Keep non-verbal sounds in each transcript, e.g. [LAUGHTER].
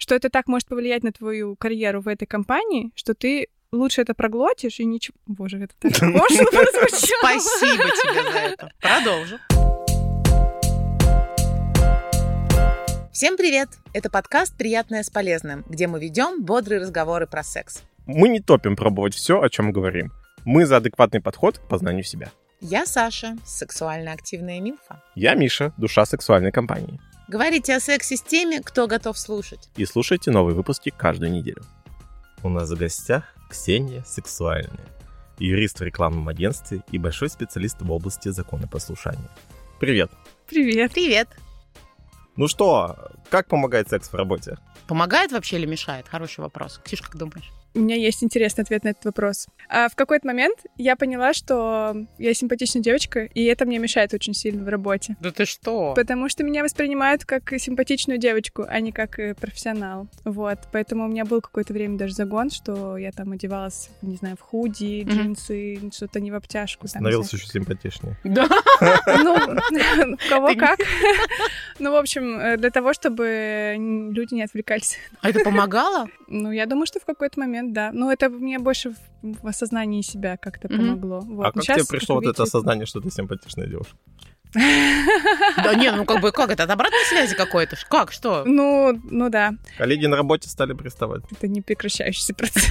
что это так может повлиять на твою карьеру в этой компании, что ты лучше это проглотишь и ничего... Боже, это так пошло прозвучало. Спасибо тебе за это. Продолжу. Всем привет! Это подкаст «Приятное с полезным», где мы ведем бодрые разговоры про секс. Мы не топим пробовать все, о чем говорим. Мы за адекватный подход к познанию себя. Я Саша, сексуально активная милфа. Я Миша, душа сексуальной компании. Говорите о сексе с теми, кто готов слушать. И слушайте новые выпуски каждую неделю. У нас в гостях Ксения Сексуальная, юрист в рекламном агентстве и большой специалист в области законопослушания. Привет! Привет. Привет! Ну что, как помогает секс в работе? Помогает вообще или мешает? Хороший вопрос. Ксюш, как думаешь? У меня есть интересный ответ на этот вопрос. А в какой-то момент я поняла, что я симпатичная девочка, и это мне мешает очень сильно в работе. Да ты что? Потому что меня воспринимают как симпатичную девочку, а не как э, профессионал. Вот. Поэтому у меня был какое-то время даже загон, что я там одевалась, не знаю, в худи, Мгм. джинсы, что-то не в обтяжку. Становился еще симпатичнее. Да. [LAUGHS] Ну, у кого как. [LAUGHS] Ну, в общем, э, для того, чтобы люди не отвлекались. А это помогало? Ну, я думаю, что в какой-то момент, да. Ну, это мне больше в, в осознании себя как-то Мгм. помогло. Вот. а Ну, как тебе пришло вот это осознание, что ты симпатичная девушка? [LAUGHS] Да не, ну как бы, как это, от обратной связи какой-то? Как, что? Ну, ну да, Коллеги на работе стали приставать. это не прекращающийся процесс.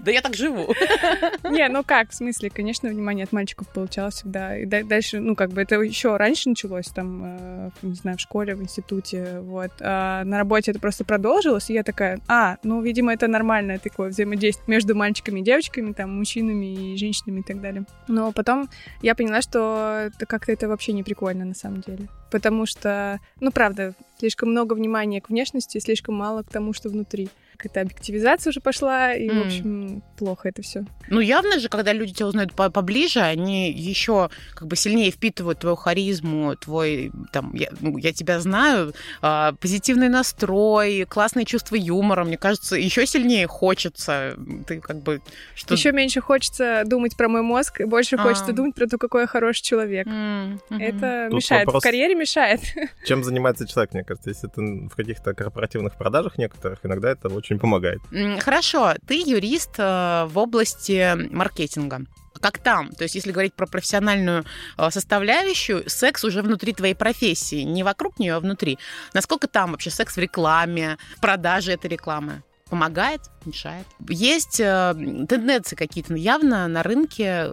Да я так живу. [LAUGHS] Не, ну как, в смысле, конечно, внимание от мальчиков получалось всегда. И да- дальше, ну, как бы это еще раньше началось, там, э, не знаю, в школе, в институте, вот. А на работе это просто продолжилось, и я такая, а, ну, видимо, это нормальное такое взаимодействие между мальчиками и девочками, там, мужчинами и женщинами и так далее. Но потом я поняла, что это как-то это вообще не прикольно на самом деле. Потому что, ну, правда, слишком много внимания к внешности, слишком мало к тому, что внутри. Какая-то объективизация уже пошла, и, в М. общем, плохо это все. Ну, явно же, когда люди тебя узнают по- поближе, они еще как бы сильнее впитывают твою харизму, твой, там, я, ну, я тебя знаю, а, позитивный настрой, классное чувство юмора. Мне кажется, еще сильнее хочется. Ты как бы... Что... Еще меньше хочется думать про мой мозг, и больше А. хочется думать про то, какой я хороший человек. М, мгм. Это Тут мешает. вопрос- В карьере мешает. Чем занимается человек, мне кажется, если ты в каких-то корпоративных продажах некоторых, иногда это очень помогает. М, Хорошо, ты юрист э, в области маркетинга. Как там? То есть, если говорить про профессиональную э, составляющую, секс уже внутри твоей профессии, не вокруг нее, а внутри. Насколько там вообще секс в рекламе, в продаже этой рекламы? Помогает, мешает. Есть э, тенденции какие-то явно на рынке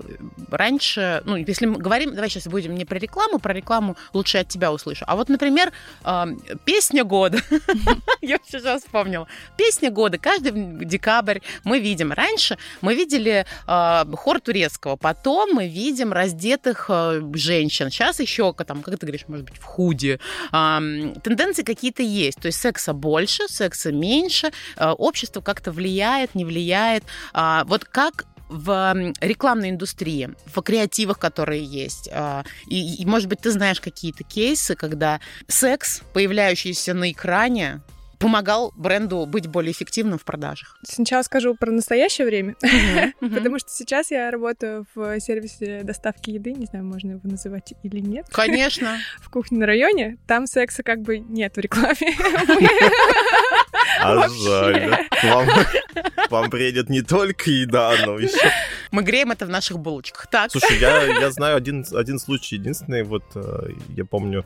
раньше, ну, если мы говорим, давай сейчас будем не про рекламу, про рекламу лучше от тебя услышу. А вот, например, э, песня года. [LAUGHS] Я сейчас вспомнила. Песня года. Каждый декабрь мы видим. Раньше мы видели э, хор турецкого, потом мы видим раздетых э, женщин. Сейчас еще, там, как ты говоришь, может быть, в худи. Ам, тенденции какие-то есть. То есть секса больше, секса меньше. Э, общество как-то влияет, не влияет. А, вот как в рекламной индустрии, в креативах, которые есть. а, И, и, может быть, ты знаешь какие-то кейсы, когда секс, появляющийся на экране, помогал бренду быть более эффективным в продажах. Сначала скажу про настоящее время, потому что сейчас я работаю в сервисе доставки еды, не знаю, можно его называть или нет, Конечно. [LAUGHS] в кухне на районе. Там секса как бы нет в рекламе. [LAUGHS] А жаль, вам, вам приедет не только еда, но еще... Мы греем это в наших булочках. Так. Слушай, я, я знаю один, один случай, единственный, вот э, я помню,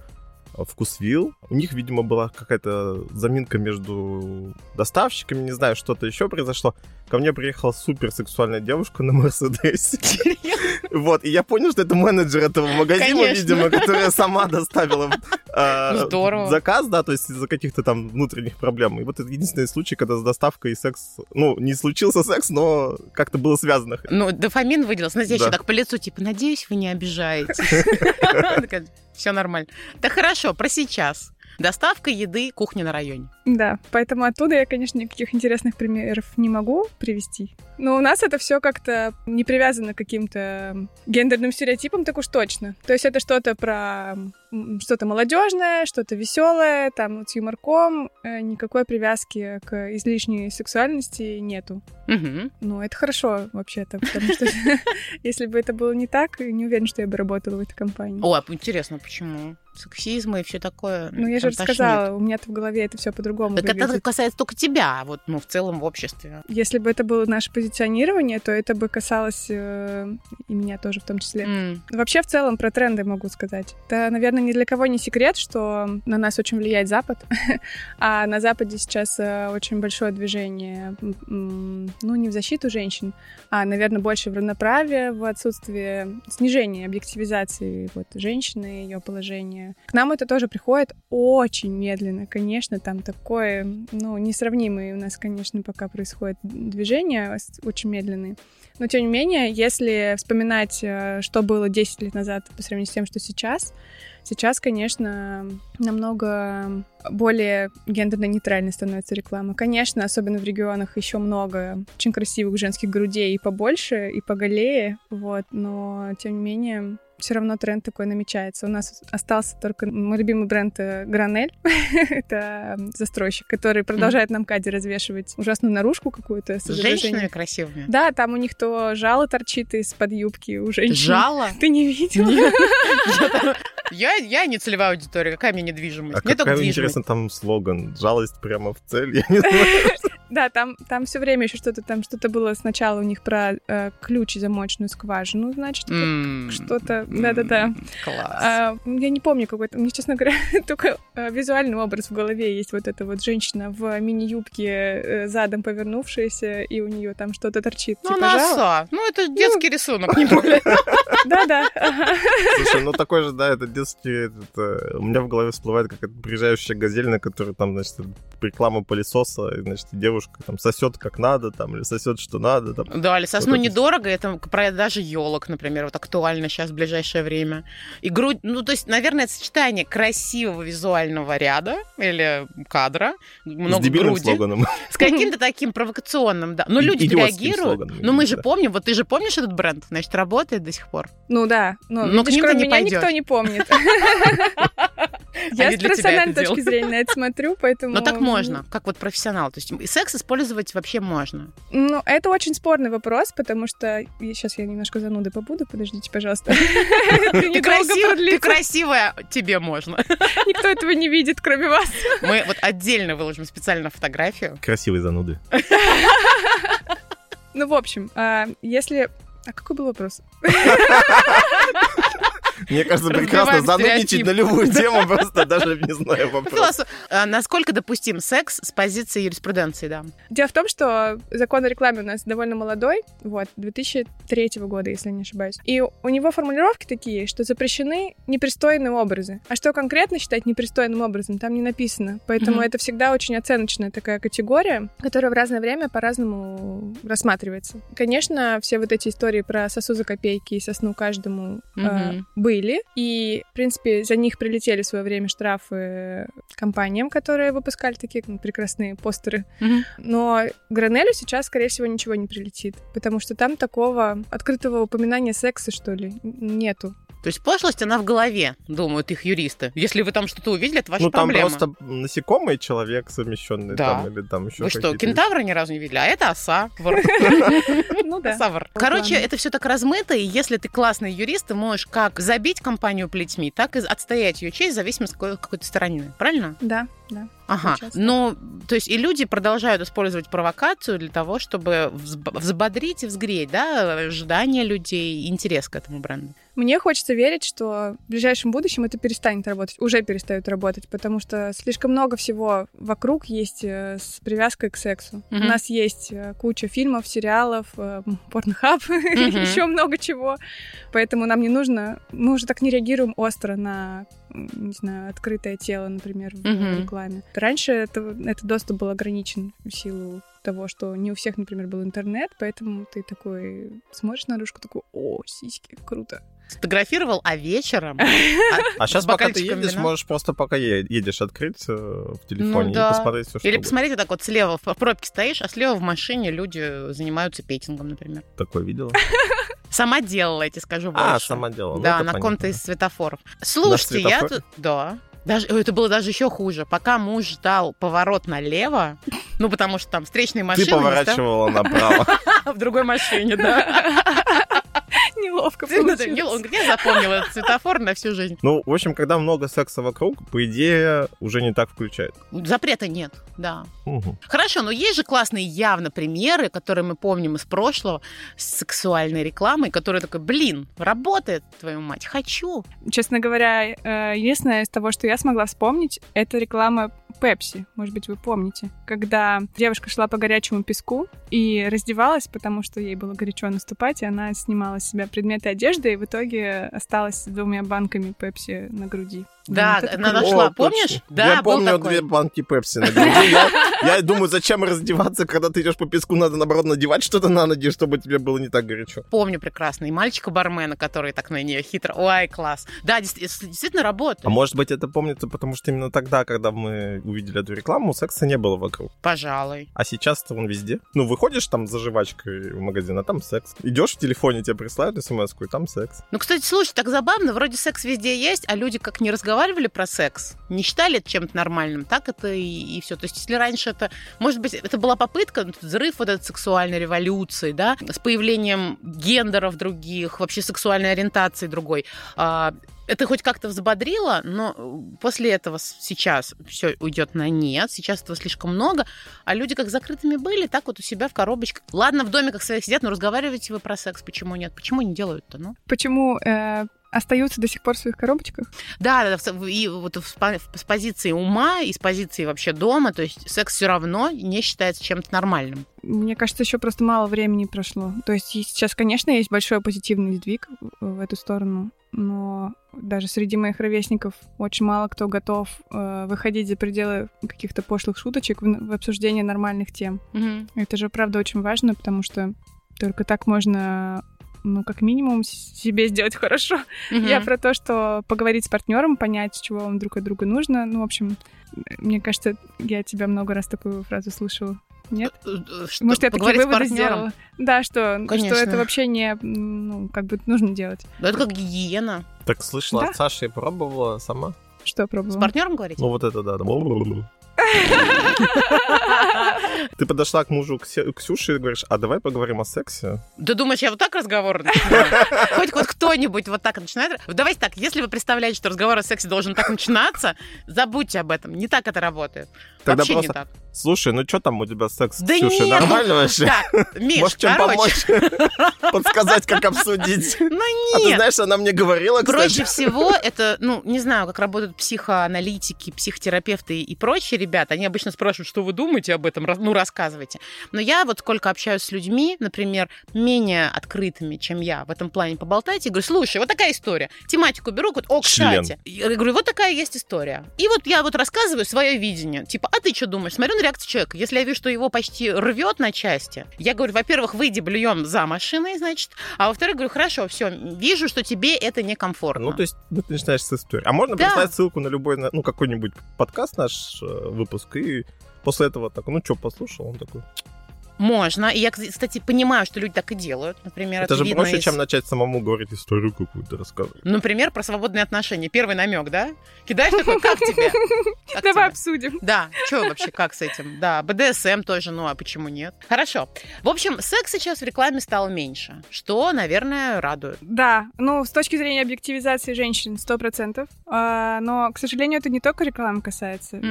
Вкусвилл. У них, видимо, была какая-то заминка между доставщиками, не знаю, что-то еще произошло. Ко мне приехала суперсексуальная девушка на Мерседесе. Вот, и я понял, что это менеджер этого магазина, видимо, которая сама доставила э, Ну, заказ, да, то есть из-за каких-то там внутренних проблем. И вот это единственный случай, когда с доставкой и секс, ну, не случился секс, но как-то было связано. Ну, дофамин выделился. Еще так по лицу, типа, надеюсь, вы не обижаетесь. [LAUGHS] Все нормально. Да хорошо, про сейчас. Доставка еды, кухня на районе. Да, поэтому оттуда я, конечно, никаких интересных примеров не могу привести. Но у нас это все как-то не привязано к каким-то гендерным стереотипам, так уж точно. То есть это что-то про что-то молодежное, что-то веселое, там с юморком, э, никакой привязки к излишней сексуальности нету. Угу. Ну, это хорошо вообще-то, потому что [LAUGHS] если бы это было не так, не уверен, что я бы работала в этой компании. О, а интересно, почему? сексизма и все такое. Ну, я же сказала, у меня-то в голове это все по-другому Так выглядит. это касается только тебя, вот, ну, в целом в обществе. Если бы это было наше позиционирование, то это бы касалось э, и меня тоже в том числе. Mm. Вообще, в целом, про тренды могу сказать. Это, наверное, ни для кого не секрет, что на нас очень влияет Запад, [LAUGHS] а на Западе сейчас э, очень большое движение, ну, не в защиту женщин, а, наверное, больше в равноправие, в отсутствие снижения объективизации вот, женщины, ее положения. К нам это тоже приходит очень медленно, конечно, там такое, ну, несравнимое у нас, конечно, пока происходит движение, очень медленные. Но, тем не менее, если вспоминать, э, что было 10 лет назад по сравнению с тем, что сейчас, сейчас, конечно, намного более гендерно-нейтральной становится реклама. Конечно, особенно в регионах еще много очень красивых женских грудей и побольше, и поголее, вот, но, тем не менее, все равно тренд такой намечается. У нас остался только мой любимый бренд э, Гранель. [LAUGHS] Это застройщик, который продолжает нам кади развешивать ужасную наружку какую-то. С женщинами красивыми? Да, там у них то жало торчит из-под юбки у женщин. Жало? [LAUGHS] Ты не видел? [LAUGHS] Я, я не целевая аудитория, какая мне недвижимость? А мне какая, интересно, там слоган? Жалость прямо в цель? Я не знаю. Да, там, там все время еще что-то там что-то было сначала у них про э, ключ и замочную скважину, значит, mm. что-то. Да-да-да. Класс. А, я не помню какой-то. Мне, честно говоря, [LAUGHS] только э, визуальный образ в голове есть вот эта вот женщина в мини-юбке э, задом повернувшаяся, и у нее там что-то торчит. Ну, типа, носа. Ну, это ну, детский ну, рисунок, не [LAUGHS] более. Да-да. Слушай, ну такой же, да, это детский... Это, у меня в голове всплывает как приезжающая газель, на которой там, значит, реклама пылесоса, и, значит, девушка там сосет как надо, там, или сосет что надо. Там. Да, или сосну вот недорого, это продажа елок, например, вот актуально сейчас в ближайшее время. И грудь, ну, то есть, наверное, это сочетание красивого визуального ряда или кадра, много с груди. слоганом. С каким-то таким провокационным, да. Но люди реагируют. Но ну, мы же помним, вот ты же помнишь этот бренд, значит, работает до сих пор. Ну да. Ну, Но видишь, к ним не меня никто не помнит. [LAUGHS] Я с профессиональной точки зрения на это смотрю, поэтому... Но так можно, как вот профессионал. То есть секс использовать вообще можно. Ну, это очень спорный вопрос, потому что... Сейчас я немножко зануды побуду, подождите, пожалуйста. [LAUGHS] Ты красивая, тебе можно. [LAUGHS] Никто этого не видит, кроме вас. Мы вот отдельно выложим специально фотографию. Красивые зануды. [LAUGHS] Ну, в общем, а, если... А какой был вопрос? Мне кажется, прекрасно занудничать на любую тему, просто даже не знаю вопрос. А насколько допустим секс с позиции юриспруденции, да? Дело в том, что закон о рекламе у нас довольно молодой, вот, 2003 года, если не ошибаюсь. И у него формулировки такие, что запрещены непристойные образы. А что конкретно считать непристойным образом, там не написано. Поэтому это всегда очень оценочная такая категория, которая в разное время по-разному рассматривается. Конечно, все вот эти истории про сосу за копейки и сосну каждому э, были, и, в принципе, за них прилетели в свое время штрафы компаниям, которые выпускали такие ну, прекрасные постеры. Mm-hmm. Но Гранелю сейчас, скорее всего, ничего не прилетит, потому что там такого открытого упоминания секса, что ли, нету. То есть пошлость, она в голове, думают их юристы. Если вы там что-то увидели, это ваша проблема. Ну, там просто насекомый человек совмещенный да. там, или там еще Вы что, кентавра ни разу не видели? А это оса. [LAUGHS] Ну да. Савр. Короче, это все так размыто, и если ты классный юрист, ты можешь как забить компанию плетьми, так и отстоять ее честь в зависимости от какой-то стороны. Правильно? Да, да. Ага. Ну, то есть и люди продолжают использовать провокацию для того, чтобы взбодрить и взгреть, да, ожидания людей, интерес к этому бренду. Мне хочется верить, что в ближайшем будущем это перестанет работать, уже перестает работать, потому что слишком много всего вокруг есть э, с привязкой к сексу. Mm-hmm. У нас есть э, куча фильмов, сериалов, э, порнхаб, [LAUGHS] mm-hmm. еще много чего. Поэтому нам не нужно, мы уже так не реагируем остро на не знаю, открытое тело, например, в mm-hmm. рекламе. Раньше это, этот доступ был ограничен в силу того, что не у всех, например, был интернет, поэтому ты такой смотришь на ручку, такой, о, сиськи, круто. Сфотографировал, а вечером... [LAUGHS] А сейчас, пока ты едешь, можешь просто пока едешь открыть э, в телефоне и посмотреть все, что Или посмотреть вот так вот слева, в пробке стоишь, а слева в машине люди занимаются пейтингом, например. Такое видела? [LAUGHS] Сама делала, я тебе скажу больше. А, сама делала. Ну, да, на каком-то из светофоров. Слушайте, я тут... Да. Даже, это было даже еще хуже. Пока муж ждал поворот налево, [LAUGHS] ну, потому что там встречные машины... Ты поворачивала направо. В другой машине, да. Неловко получилось. Он говорит, я запомнил этот светофор на всю жизнь. Ну, в общем, когда много секса вокруг, по идее, уже не так включает. Запрета нет, да. Угу. Хорошо, но есть же классные явно примеры, которые мы помним из прошлого, с сексуальной рекламой, которые такой, блин, работает, твою мать, хочу. Честно говоря, э, единственное из того, что я смогла вспомнить, это реклама Пепси, может быть, вы помните, когда девушка шла по горячему песку и раздевалась, потому что ей было горячо наступать, и она снимала с себя предметы одежды, и в итоге осталась с двумя банками Пепси на груди. Да, вот она нашла, помнишь? Да, я помню такой. две банки Пепси на я думаю, зачем раздеваться, когда ты идешь по песку, надо наоборот надевать что-то на ноги, чтобы тебе было не так горячо. Помню прекрасно. И мальчика-бармена, который так на нее хитро. Ой, класс. Да, действительно работает. А может быть, это помнится, потому что именно тогда, когда мы увидели эту рекламу, секса не было вокруг. Пожалуй. А сейчас-то он везде. Ну, выходишь там за жвачкой в магазин, а там секс. Идешь в телефоне, тебе присылают смс и там секс. Ну, кстати, слушай, так забавно, вроде секс везде есть, а люди как не разговаривают разговаривали про секс, не считали это чем-то нормальным, так это и, и все. То есть, если раньше это, может быть, это была попытка, ну, взрыв вот этой сексуальной революции, да, с появлением гендеров других, вообще сексуальной ориентации другой, а, это хоть как-то взбодрило, но после этого сейчас все уйдет на нет. Сейчас этого слишком много, а люди как закрытыми были, так вот у себя в коробочках. Ладно, в домиках своих сидят, но разговариваете вы про секс, почему нет? Почему не делают-то, ну? Почему э, остаются до сих пор в своих коробочках? Да, и вот с позиции ума и с позиции вообще дома, то есть секс все равно не считается чем-то нормальным. Мне кажется, еще просто мало времени прошло. То есть сейчас, конечно, есть большой позитивный сдвиг в эту сторону, но даже среди моих ровесников очень мало кто готов э, выходить за пределы каких-то пошлых шуточек в, в обсуждение нормальных тем. Mm-hmm. Это же, правда, очень важно, потому что только так можно ну, как минимум, себе сделать хорошо. Mm-hmm. Я про то, что поговорить с партнером, понять, чего вам друг от друга нужно. Ну, в общем, мне кажется, я тебя много раз такую фразу слышала. Нет? Э, э, что, Может, я такие выводы сделала? Да, что, что это вообще не, ну, как бы нужно делать. Да, это как гигиена. Так слышала да? от Саши и пробовала сама? Что пробовала? С партнером говорить? Ну, вот это да. [LAUGHS] Ты подошла к мужу Ксюши и говоришь, а давай поговорим о сексе? Да думаешь, я вот так разговор [LAUGHS] Хоть хоть кто-нибудь вот так начинает? Давайте так, если вы представляете, что разговор о сексе должен так начинаться, забудьте об этом. Не так это работает. Тогда Вообще просто... не так. Слушай, ну что там у тебя секс, да Ксюша? Нет, Нормально вообще? Так, Миш, Может, чем короче... помочь? [LAUGHS] Подсказать, как обсудить? Ну нет. А ты знаешь, она мне говорила, кстати. Проще всего это, ну, не знаю, как работают психоаналитики, психотерапевты и прочие ребята. Они обычно спрашивают, что вы думаете об этом? Ну, рассказывайте. Но я вот сколько общаюсь с людьми, например, менее открытыми, чем я, в этом плане поболтайте, говорю, слушай, вот такая история. Тематику беру, вот, о, кстати. Я говорю, вот такая есть история. И вот я вот рассказываю свое видение. Типа, а ты что думаешь? Смотрю на реакцию человека. Если я вижу, что его почти рвет на части, я говорю, во-первых, выйди, блюем за машиной, значит, а во-вторых, говорю, хорошо, все, вижу, что тебе это некомфортно. Ну, то есть, ну, ты начинаешь с истории. А можно да. прислать ссылку на любой, ну, какой-нибудь подкаст наш э, выпуск, и после этого так, ну, что, послушал? Он такой, можно. И я, кстати, понимаю, что люди так и делают. Например, это, это же проще, из... чем начать самому говорить историю какую-то рассказывать. Например, про свободные отношения. Первый намек, да? Кидаешь такой, как тебе? Давай обсудим. Да, что вообще, как с этим? Да, БДСМ тоже, ну а почему нет? Хорошо. В общем, секс сейчас в рекламе стал меньше, что, наверное, радует. Да, ну, с точки зрения объективизации женщин, сто процентов. А, но, к сожалению, это не только реклама касается.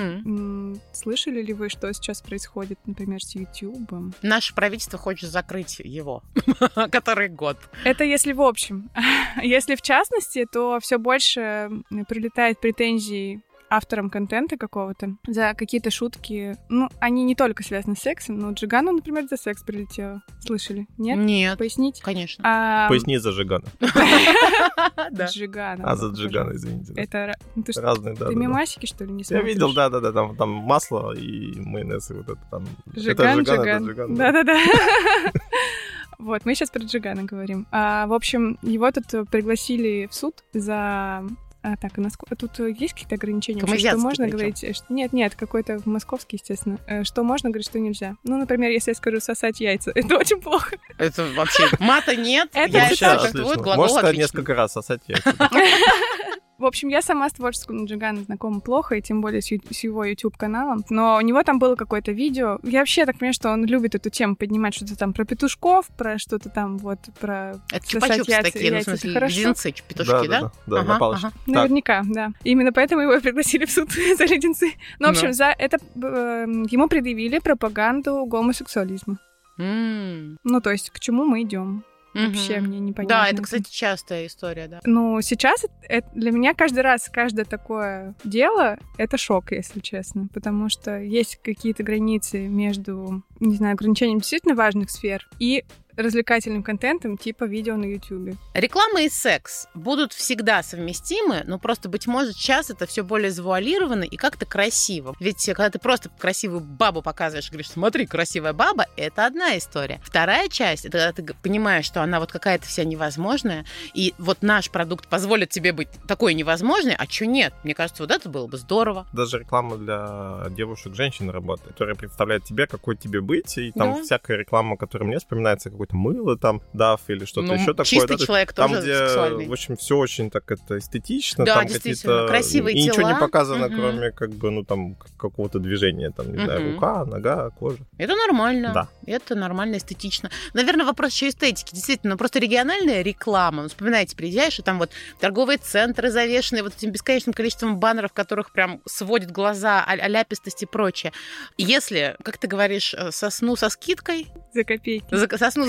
Слышали ли вы, что сейчас происходит, например, с YouTube? Наше правительство хочет закрыть его, [LAUGHS] который год. Это если в общем. [LAUGHS] Если в частности, то все больше прилетает претензий автором контента какого-то за какие-то шутки. Ну, они не только связаны с сексом, но Джигану, например, за секс прилетело. Слышали? Нет? Нет. Пояснить? Конечно. А... Поясни за Джигана. [LAUGHS] Джигана. А, за Джигана, извините. Это ну, разные, да. Ты мемасики, что ли, не смотришь? Я видел, да-да-да, там там масло и майонез, и вот это там. Джиган, Джиган. Да-да-да. [LAUGHS] [LAUGHS] Вот, мы сейчас про Джигана говорим. А, в общем, его тут пригласили в суд за а, так, насколько тут есть какие-то ограничения? Вообще, что можно причем? говорить? Что... Нет, нет, какой-то московский, естественно. Э, что можно говорить, что нельзя? Ну, например, если я скажу сосать яйца, [LAUGHS] это очень плохо. Это вообще мата нет, это яйца существует, глагол Можно сказать несколько раз сосать яйца. [LAUGHS] В общем, я сама с творчеством Джигана знакома плохо, и тем более с, с его YouTube-каналом. Но у него там было какое-то видео. Я вообще так понимаю, что он любит эту тему поднимать, что-то там про петушков, про что-то там вот, про Это чупа-чупс такие, ну, в смысле, леденцы, петушки, да? Да, да, ага, на палочке. Ага. Наверняка, да. Именно поэтому его [LAUGHS] пригласили в суд [LAUGHS] за леденцы. Ну, в общем, Но. за это э, ему предъявили пропаганду гомосексуализма. Mm. Ну, то есть, к чему мы идем? Вообще мне непонятно. Да, это, кстати, частая история, да. Ну, сейчас это, для меня каждый раз, каждое такое дело — это шок, если честно. Потому что есть какие-то границы между, не знаю, ограничением действительно важных сфер и развлекательным контентом типа видео на YouTube. Реклама и секс будут всегда совместимы, но просто, быть может, сейчас это все более завуалировано и как-то красиво. Ведь когда ты просто красивую бабу показываешь и говоришь, смотри, красивая баба, это одна история. Вторая часть, это когда ты понимаешь, что она вот какая-то вся невозможная, и вот наш продукт позволит тебе быть такой невозможной, а что нет? Мне кажется, вот это было бы здорово. Даже реклама для девушек, женщин работает, которая представляет тебе, какой тебе быть, и там да. всякая реклама, которая мне вспоминается, как какое-то мыло там, дав или что-то ну, еще такое. Чистый да, человек там, тоже где, сексуальный. в общем, все очень так это эстетично, да, там какие-то... красивые и тела. ничего не показано, угу. кроме как бы, ну, там, какого-то движения, там, не угу. знаю, рука, нога, кожа. Это нормально. Да. Это нормально, эстетично. Наверное, вопрос еще эстетики. Действительно, ну, просто региональная реклама. Ну, вспоминайте, приезжаешь, и там вот торговые центры завешенные вот этим бесконечным количеством баннеров, которых прям сводит глаза, а ляпистость и прочее. Если, как ты говоришь, э, сосну со скидкой... За копейки. За, сосну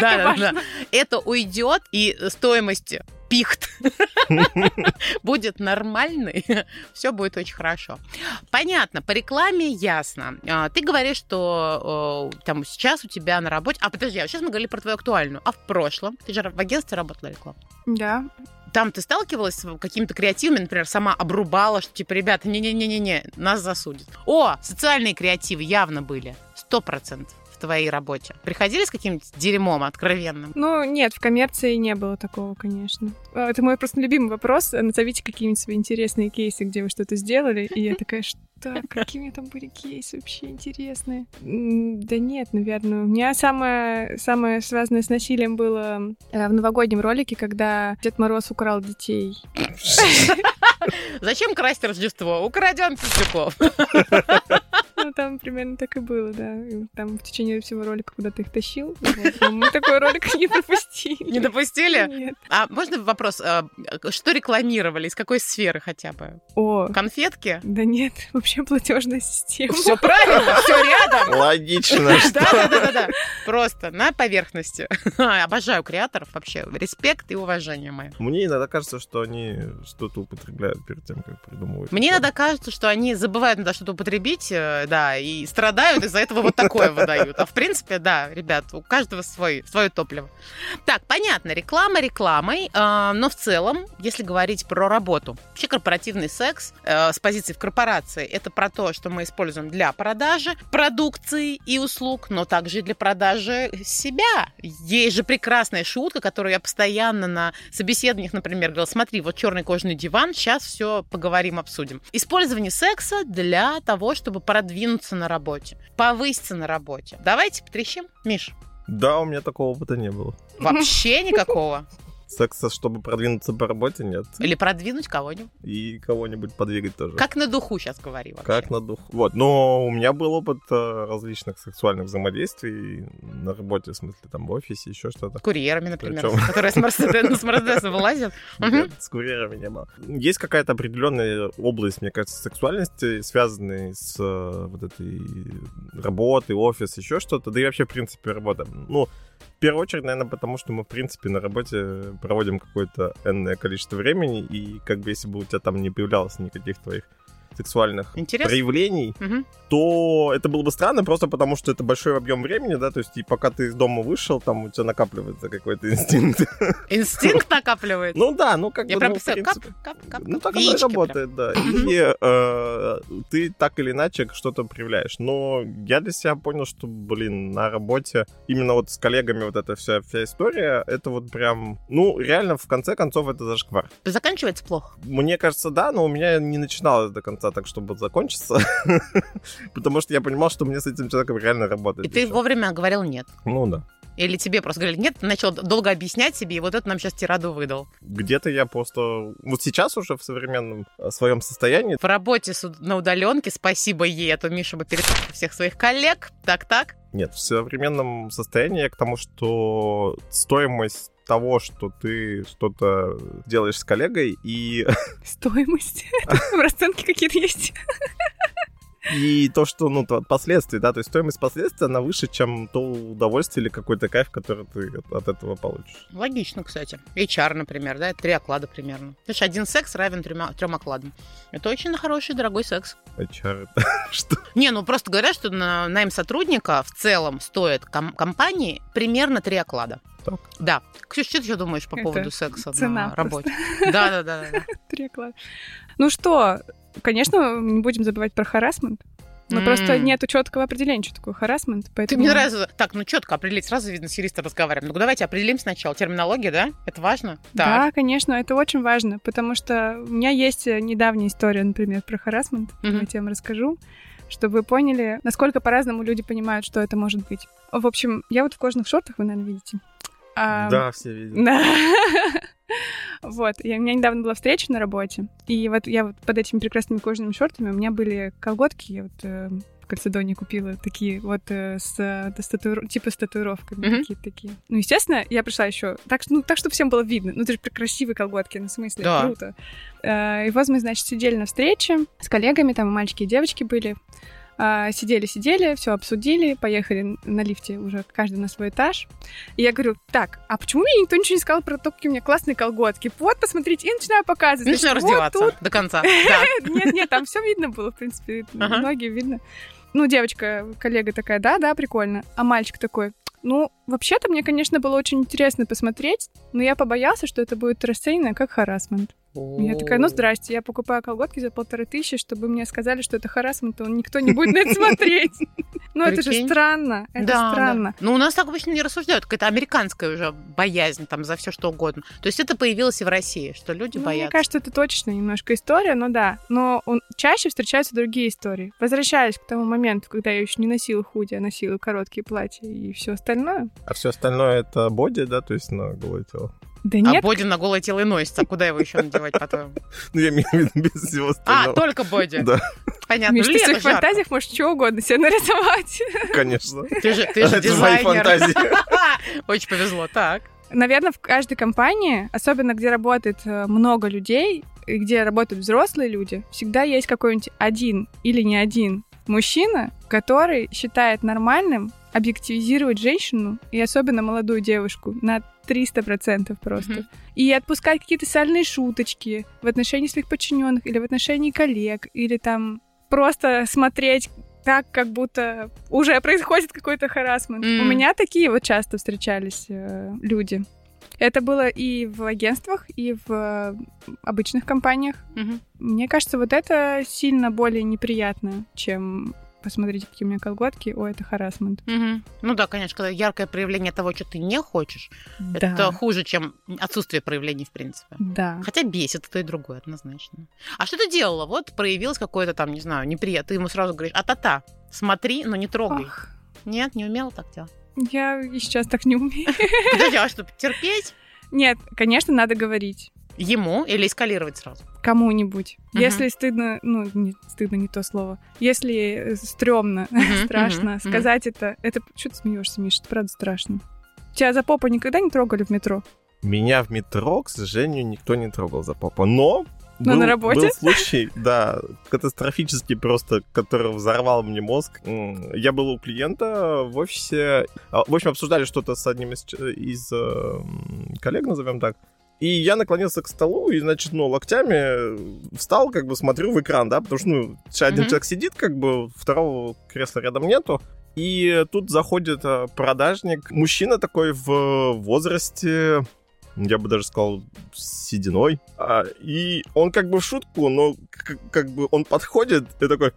да, [LAUGHS] да, да. Это уйдет, и стоимость пихт [LAUGHS] будет нормальный, [LAUGHS] все будет очень хорошо. Понятно, по рекламе ясно. А, ты говоришь, что там сейчас у тебя на работе... А, подожди, а сейчас мы говорили про твою актуальную. А в прошлом? Ты же в агентстве работала рекламу? Да. Там ты сталкивалась с какими-то креативами, например, сама обрубала, что типа, ребята, не-не-не-не, нас засудят. О, социальные креативы явно были. Сто процентов твоей работе? Приходили с каким-нибудь дерьмом откровенным? Ну, нет, в коммерции не было такого, конечно. А, это мой просто любимый вопрос. Назовите какие-нибудь свои интересные кейсы, где вы что-то сделали. И я такая, что? [LAUGHS] Какие там были кейсы вообще интересные? Да нет, наверное. У меня самое, самое связанное с насилием было э, в новогоднем ролике, когда Дед Мороз украл детей. [LAUGHS] Зачем красть Рождество? Украдем Пиздюков. [LAUGHS] Ну, там примерно так и было, да. И там в течение всего ролика куда-то их тащил. Вот. Мы такой ролик не пропустили. Не допустили? Нет. А можно вопрос? А, что рекламировали? Из какой сферы хотя бы? О. Конфетки? Да нет, вообще платежная система. Все правильно, все рядом. Логично. Да, да, да, да. Просто на поверхности. [LAUGHS] Обожаю креаторов вообще. Респект и уважение мое. Мне иногда кажется, что они что-то употребляют перед тем, как придумывают. Мне иногда кажется, что они забывают иногда что-то употребить, э, да, и страдают из-за этого вот такое [LAUGHS] выдают. А в принципе, да, ребят, у каждого свой, свое топливо. Так, понятно, реклама рекламой, э, но в целом, если говорить про работу, вообще корпоративный секс э, с позиции в корпорации, это про то, что мы используем для продажи продукции и услуг, но также и для продажи себя. Есть же прекрасная шутка, которую я постоянно на собеседованиях, например, говорила, смотри, вот черный кожаный диван, сейчас все поговорим, обсудим. Использование секса для того, чтобы продвинуть продвинуться на работе, повыситься на работе. Давайте потрещим, Миш. Да, у меня такого опыта не было. Вообще никакого? [LAUGHS] секса, чтобы продвинуться по работе, нет. Или продвинуть кого-нибудь. И кого-нибудь подвигать тоже. Как на духу сейчас говори вообще. Как на духу. Вот, но у меня был опыт э, различных сексуальных взаимодействий на работе, в смысле, там, в офисе, еще что-то. С курьерами, например, Причем... которые [LAUGHS] с Мерседеса вылазят. С курьерами не было. Есть какая-то определенная область, мне кажется, сексуальности, связанная с э, вот этой работой, офис, еще что-то, да и вообще, в принципе, работа. Ну, в первую очередь, наверное, потому что мы, в принципе, на работе проводим какое-то энное количество времени, и как бы если бы у тебя там не появлялось никаких твоих сексуальных Интересно. проявлений, Мгм. то это было бы странно просто потому, что это большой объем времени, да, то есть и пока ты из дома вышел, там у тебя накапливается какой-то инстинкт. Инстинкт накапливает. Ну да, ну как Я бы, прям ну, кап, кап, кап, Ну, так оно и работает, да. И э, ты так или иначе что-то проявляешь. Но я для себя понял, что, блин, на работе именно вот с коллегами вот эта вся, вся история, это вот прям, ну, реально, в конце концов, это зашквар. Заканчивается плохо. Мне кажется, да, но у меня не начиналось до конца так, чтобы закончиться. [LAUGHS] Потому что я понимал, что мне с этим человеком реально работать. И ты вовремя говорил нет. Ну да. Или тебе просто говорили нет, ты начал долго объяснять себе, и вот это нам сейчас тираду выдал. Где-то я просто... Вот сейчас уже в современном э, своем состоянии В работе на удаленке, спасибо ей, а то Миша бы перестал всех своих коллег. Так-так. Нет, в современном состоянии я к тому, что стоимость того, что ты что-то делаешь с коллегой, и, [LAUGHS] Стоимость. [LAUGHS] Расценки какие-то есть. [LAUGHS] и то, что, ну, то- последствия, да, то есть стоимость последствий, она выше, чем то удовольствие или какой-то кайф, который ты от- этого получишь. Логично, кстати. HR, например, да, это три оклада примерно. Значит, один секс равен трем, трем окладам. Это очень хороший, дорогой секс. HR это [LAUGHS] что? Не, ну просто говорят, что на найм сотрудника в целом стоит ком- компании примерно три оклада. Так. Да. Ксюш, что ты еще думаешь по Это поводу секса цена на работе? [LAUGHS] Да, да, да. Три оклада. Ну что, конечно, не будем забывать про харасмент. Но М. просто нету четкого определения, что такое харасмент. Ты Поэтому... мне нравится. Так, ну четко определить. Сразу видно, с юристом разговариваем. Ну давайте определим сначала. Терминология, да? Это важно? Да, конечно, это очень важно, потому что у меня есть э, недавняя история, например, про харасмент. Мгм. Я тебе расскажу, чтобы вы поняли, насколько по-разному люди понимают, что это может быть. В общем, я вот в кожаных шортах, вы, наверное, видите. А, Да, все видят. Да. [LAUGHS] Вот, и у меня недавно была встреча на работе, и вот я вот под этими прекрасными кожаными шортами, у меня были колготки, я вот э, в Кальцедоне купила такие вот э, с, э, с татуиров- типа с татуировками, Мгм. такие такие. Ну, естественно, я пришла еще так, что- ну, так, чтобы всем было видно. Ну, это же красивые колготки, ну, в смысле, Да. круто. Э, И вот мы, значит, сидели на встрече с коллегами, там и мальчики и девочки были. А, Сидели-сидели, все обсудили, поехали на лифте уже каждый на свой этаж. И я говорю, так, а почему мне никто ничего не сказал про то, какие у меня классные колготки? Вот, посмотрите, и начинаю показывать. Начинаю вот раздеваться до конца. [LAUGHS] Да. тут- Нет, нет, там все видно было, в принципе, ноги видно. Ну, девочка, коллега такая, да, да, прикольно. А мальчик такой, ну, вообще-то мне, конечно, было очень интересно посмотреть, но я побоялся, что это будет расценено как харасмент. Я такая, ну, здрасте, я покупаю колготки за полторы тысячи, чтобы мне сказали, что это харасмент, то никто не будет на это смотреть. [LAUGHS] Ну, это же странно, это странно. Ну, у нас так обычно не рассуждают. Какая-то американская уже боязнь там за все что угодно. То есть это появилось и в России, что люди Ну, Мне боятся. кажется, это точно немножко история, но да. Но чаще встречаются другие истории. Возвращаясь к тому моменту, когда я еще не носила худи, а носила короткие платья и все остальное. А все остальное это боди, да, то есть на голое тело. Да А нет, боди на голое тело и носится. А куда его еще надевать потом? Ну, я имею в виду без всего А, остального. только боди. Да, Понятно. Миш, ты в своих фантазиях можешь что угодно себе нарисовать. конечно. [LAUGHS] Ты же, ты же Это же мои дизайнер. фантазии. [LAUGHS] Очень повезло. Так. Наверное, в каждой компании, особенно где работает э, много людей, и где работают взрослые люди, всегда есть какой-нибудь один или не один мужчина, который считает нормальным объективизировать женщину, и особенно молодую девушку, на 300% просто. Мгм. И отпускать какие-то сальные шуточки в отношении своих подчиненных или в отношении коллег, или там просто смотреть так, как будто уже происходит какой-то харасмент. М. У меня такие вот часто встречались э, люди. Это было и в агентствах, и в э, обычных компаниях. Мгм. Мне кажется, вот это сильно более неприятно, чем посмотрите, какие у меня колготки, о, это харасмент. Мгм. Ну да, конечно, когда яркое проявление того, что ты не хочешь, Да. это хуже, чем отсутствие проявлений, в принципе. Да. Хотя бесит то и другое, однозначно. А что ты делала? Вот проявилось какое-то там, не знаю, неприятно. Ты ему сразу говоришь, а-та-та, смотри, но не трогай. Ах, Нет, не умела так делать. я и сейчас так не умею. Подожди, а что, терпеть Нет, конечно, надо говорить. Ему или эскалировать сразу? кому-нибудь. Мгм. Если стыдно, ну, не, стыдно не то слово. Если э, стрёмно, Мгм, [LAUGHS] страшно мгм, сказать это, это... Что ты смеешься, Миша? Это правда страшно. Тебя за попу никогда не трогали в метро? Меня в метро, к сожалению, никто не трогал за попу. Но Но был, на работе? был [LAUGHS] случай, да, катастрофический просто, который взорвал мне мозг. Я был у клиента в офисе. а, В общем, обсуждали что-то с одним из, ч- из, э, коллег, назовем так. И я наклонился к столу и, значит, ну, локтями встал, как бы смотрю в экран, да, потому что, ну, один mm-hmm. человек сидит, как бы, второго кресла рядом нету. И тут заходит э, продажник, мужчина такой в возрасте, я бы даже сказал, сединой. А, и он как бы в шутку, но как, как бы он подходит и такой,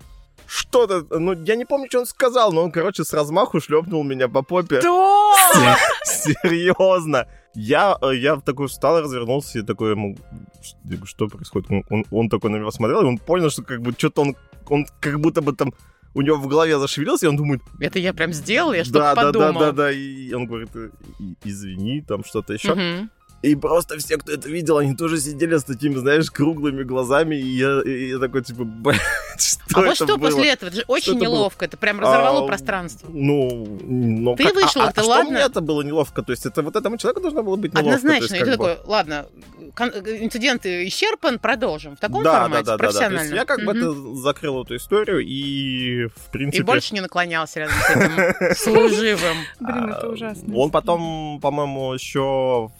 что-то, ну, я не помню, что он сказал, но он, короче, с размаху шлепнул меня по попе. Что? Серьезно. Я, э, я такой встал, развернулся и такой ему, что происходит? Он, он, он такой на меня смотрел, и он понял, что как бы что-то он, он как будто бы там у него в голове зашевелился, и он думает... Это я прям сделал, я что-то да, подумал. Да, да, да, да, и он говорит, «Э, извини, там что-то еще. Угу. И просто все, кто это видел, они тоже сидели с такими, знаешь, круглыми глазами, и я, и я такой, типа, [LAUGHS] что А вот что было? после этого? Это же очень что неловко, это, это прям разорвало а, пространство. Ну, ну Ты как? вышел, а, это а ладно? что мне это было неловко? То есть это вот этому человеку должно было быть неловко? Однозначно, есть, и ты бы... такой, ладно, инцидент исчерпан, продолжим. В таком да, формате, да, да, профессионально. Да, да. То есть я как угу. бы это закрыл эту историю, и в принципе... И больше не наклонялся рядом с этим [LAUGHS] служивым. Блин, это ужасно. Он потом, по-моему, еще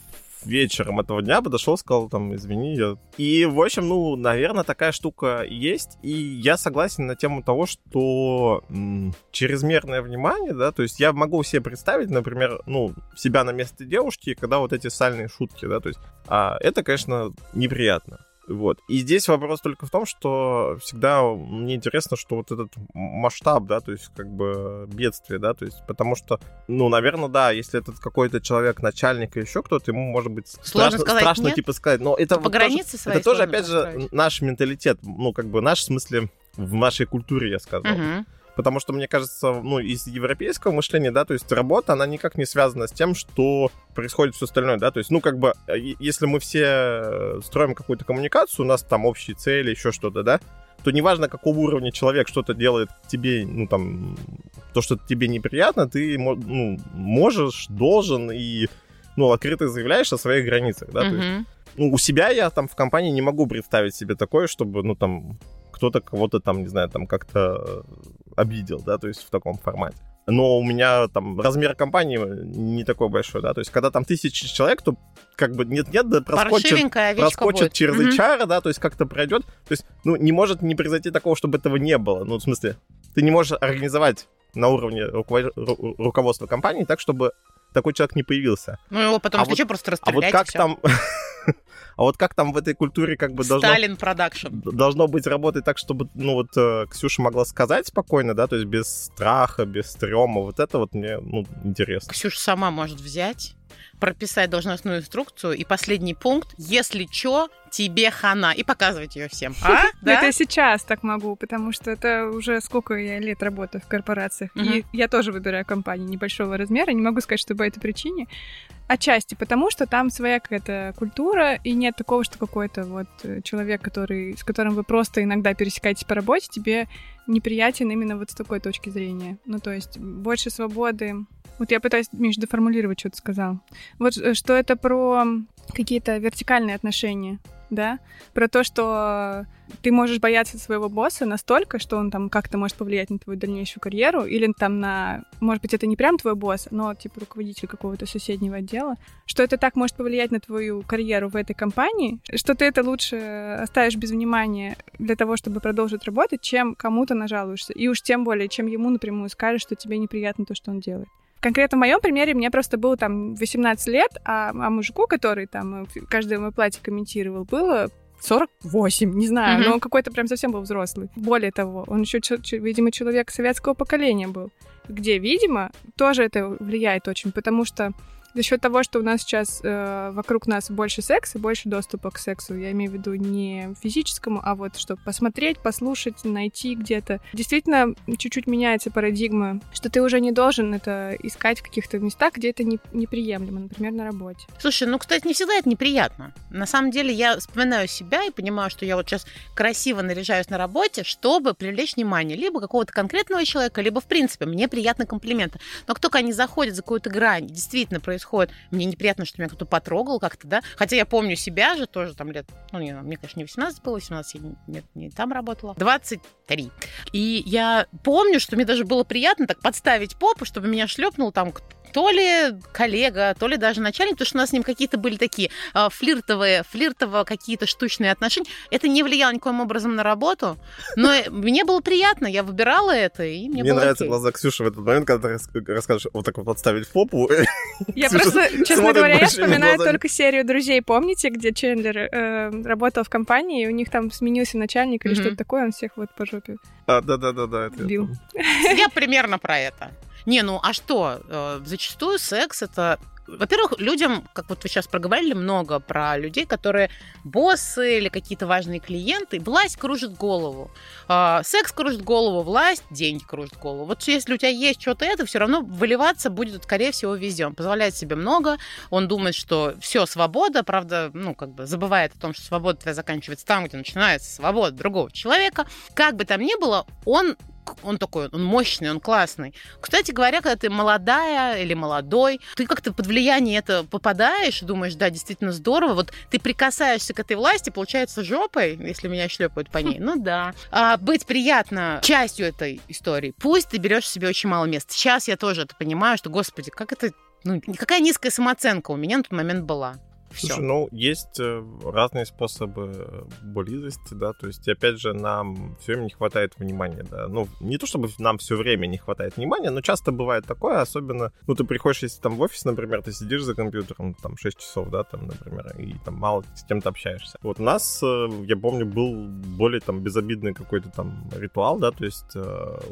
вечером этого дня подошел, сказал там, извини, я... И, в общем, ну, наверное, такая штука есть, и я согласен на тему того, что м- чрезмерное внимание, да, то есть я могу себе представить, например, ну, себя на месте девушки, когда вот эти сальные шутки, да, то есть а, это, конечно, неприятно. Вот. И здесь вопрос только в том, что всегда мне интересно, что вот этот масштаб, да, то есть как бы бедствие, да, то есть потому что, ну, наверное, да, если этот какой-то человек, начальник и еще кто-то, ему может быть сложно страшно, сказать страшно нет? типа сказать, но это По вот границе тоже, это тоже опять же наш менталитет, ну, как бы наш в смысле в нашей культуре, я сказал. Угу. Потому что, мне кажется, ну, из европейского мышления, да, то есть работа, она никак не связана с тем, что происходит все остальное, да, то есть, ну, как бы, э, если мы все э, строим какую-то коммуникацию, у нас там общие цели, еще что-то, да, то неважно, какого уровня человек что-то делает тебе, ну, там, то, что тебе неприятно, ты, ну, можешь, должен и, ну, открыто заявляешь о своих границах, да, mm-hmm. то есть, ну, у себя я там в компании не могу представить себе такое, чтобы, ну, там, кто-то кого-то там, не знаю, там как-то обидел, да, то есть в таком формате. Но у меня там размер компании не такой большой, да, то есть когда там тысячи человек, то как бы нет-нет, да проскочит, проскочит через угу. HR, да, то есть как-то пройдет. То есть, ну, не может не произойти такого, чтобы этого не было. Ну, в смысле, ты не можешь организовать на уровне руковод... руководства компании так, чтобы такой человек не появился. Ну, его потом, а вот, что, просто расстрелять А вот как там... [LAUGHS] А вот как там в этой культуре как бы должно... Сталин продакшн. Должно быть работать так, чтобы, ну вот, э, Ксюша могла сказать спокойно, да, то есть без страха, без стрёма. Вот это вот мне, ну, интересно. Ксюша сама может взять прописать должностную инструкцию и последний пункт, если чё, тебе хана, и показывать ее всем. А? [LAUGHS] Да? Это сейчас так могу, потому что это уже сколько я лет работаю в корпорациях, и я тоже выбираю компании небольшого размера, не могу сказать, что по этой причине, Отчасти потому, что там своя какая-то культура, и нет такого, что какой-то вот э, человек, который, с которым вы просто иногда пересекаетесь по работе, тебе неприятен именно вот с такой точки зрения. Ну, то есть больше свободы. Вот я пытаюсь, Миш, деформулировать, что ты сказал. Вот э, что это про какие-то вертикальные отношения да, про то, что ты можешь бояться своего босса настолько, что он там как-то может повлиять на твою дальнейшую карьеру, или там на, может быть, это не прям твой босс, но типа руководитель какого-то соседнего отдела, что это так может повлиять на твою карьеру в этой компании, что ты это лучше оставишь без внимания для того, чтобы продолжить работать, чем кому-то нажалуешься. И уж тем более, чем ему напрямую скажешь, что тебе неприятно то, что он делает. Конкретно в моем примере мне просто было там 18 лет, а, а мужику, который там э, каждое мое платье комментировал, было 48, не знаю, mm-hmm. но какой-то прям совсем был взрослый. Более того, он еще, видимо, человек советского поколения был, где, видимо, тоже это влияет очень, потому что за счет того, что у нас сейчас э, вокруг нас больше секса, больше доступа к сексу, я имею в виду не физическому, а вот чтобы посмотреть, послушать, найти где-то. Действительно, чуть-чуть меняется парадигма, что ты уже не должен это искать в каких-то местах, где это не, неприемлемо, например, на работе. Слушай, ну, кстати, не всегда это неприятно. На самом деле, я вспоминаю себя и понимаю, что я вот сейчас красиво наряжаюсь на работе, чтобы привлечь внимание либо какого-то конкретного человека, либо, в принципе, мне приятны комплименты. Но как только они заходят за какую-то грань, действительно происходит происходит. Мне неприятно, что меня кто-то потрогал как-то, да. Хотя я помню себя же тоже там лет, ну, не, мне, конечно, не 18 было, 18 я не, не там работала. 23. И я помню, что мне даже было приятно так подставить попу, чтобы меня шлепнул там то ли коллега, то ли даже начальник, потому что у нас с ним какие-то были такие э, флиртовые, флиртово какие-то штучные отношения. Это не влияло никаким образом на работу, но [LAUGHS] мне было приятно, я выбирала это, и мне, мне было нравятся окей. глаза Ксюши в этот момент, когда ты расскажешь вот так вот подставить попу. Я [LAUGHS] просто, [LAUGHS] честно говоря, я вспоминаю глазами. только серию «Друзей». Помните, где Чендлер э, работал в компании, и у них там сменился начальник или Мгм. что-то такое, он всех вот по жопе А, да-да-да-да. бил. Я примерно про это. Не, ну а что? Э, Зачастую секс это во-первых, людям, как вот вы сейчас проговорили много про людей, которые боссы или какие-то важные клиенты, власть кружит голову. А, Секс кружит голову, власть, деньги кружит голову. Вот если у тебя есть что-то это, все равно выливаться будет, скорее всего, везде. Он позволяет себе много, он думает, что все, свобода, правда, ну, как бы забывает о том, что свобода твоя заканчивается там, где начинается свобода другого человека. Как бы там ни было, он он такой, он мощный, он классный. Кстати говоря, когда ты молодая или молодой, ты как-то под влияние это попадаешь, думаешь, да, действительно здорово. Вот ты прикасаешься к этой власти, получается жопой, если меня шлепают по ней. [LAUGHS] Ну да. А быть приятно частью этой истории. Пусть ты берешь себе очень мало места. Сейчас я тоже это понимаю, что, господи, как это ну, какая низкая самооценка у меня на тот момент была. Все. Слушай, ну, есть э, разные способы э, близости, да, то есть, опять же, нам все время не хватает внимания, да, ну, не то чтобы нам все время не хватает внимания, но часто бывает такое, особенно, ну, ты приходишь, если там в офис, например, ты сидишь за компьютером, там, 6 часов, да, там, например, и там мало с кем-то общаешься. Вот у нас, э, я помню, был более там безобидный какой-то там ритуал, да, то есть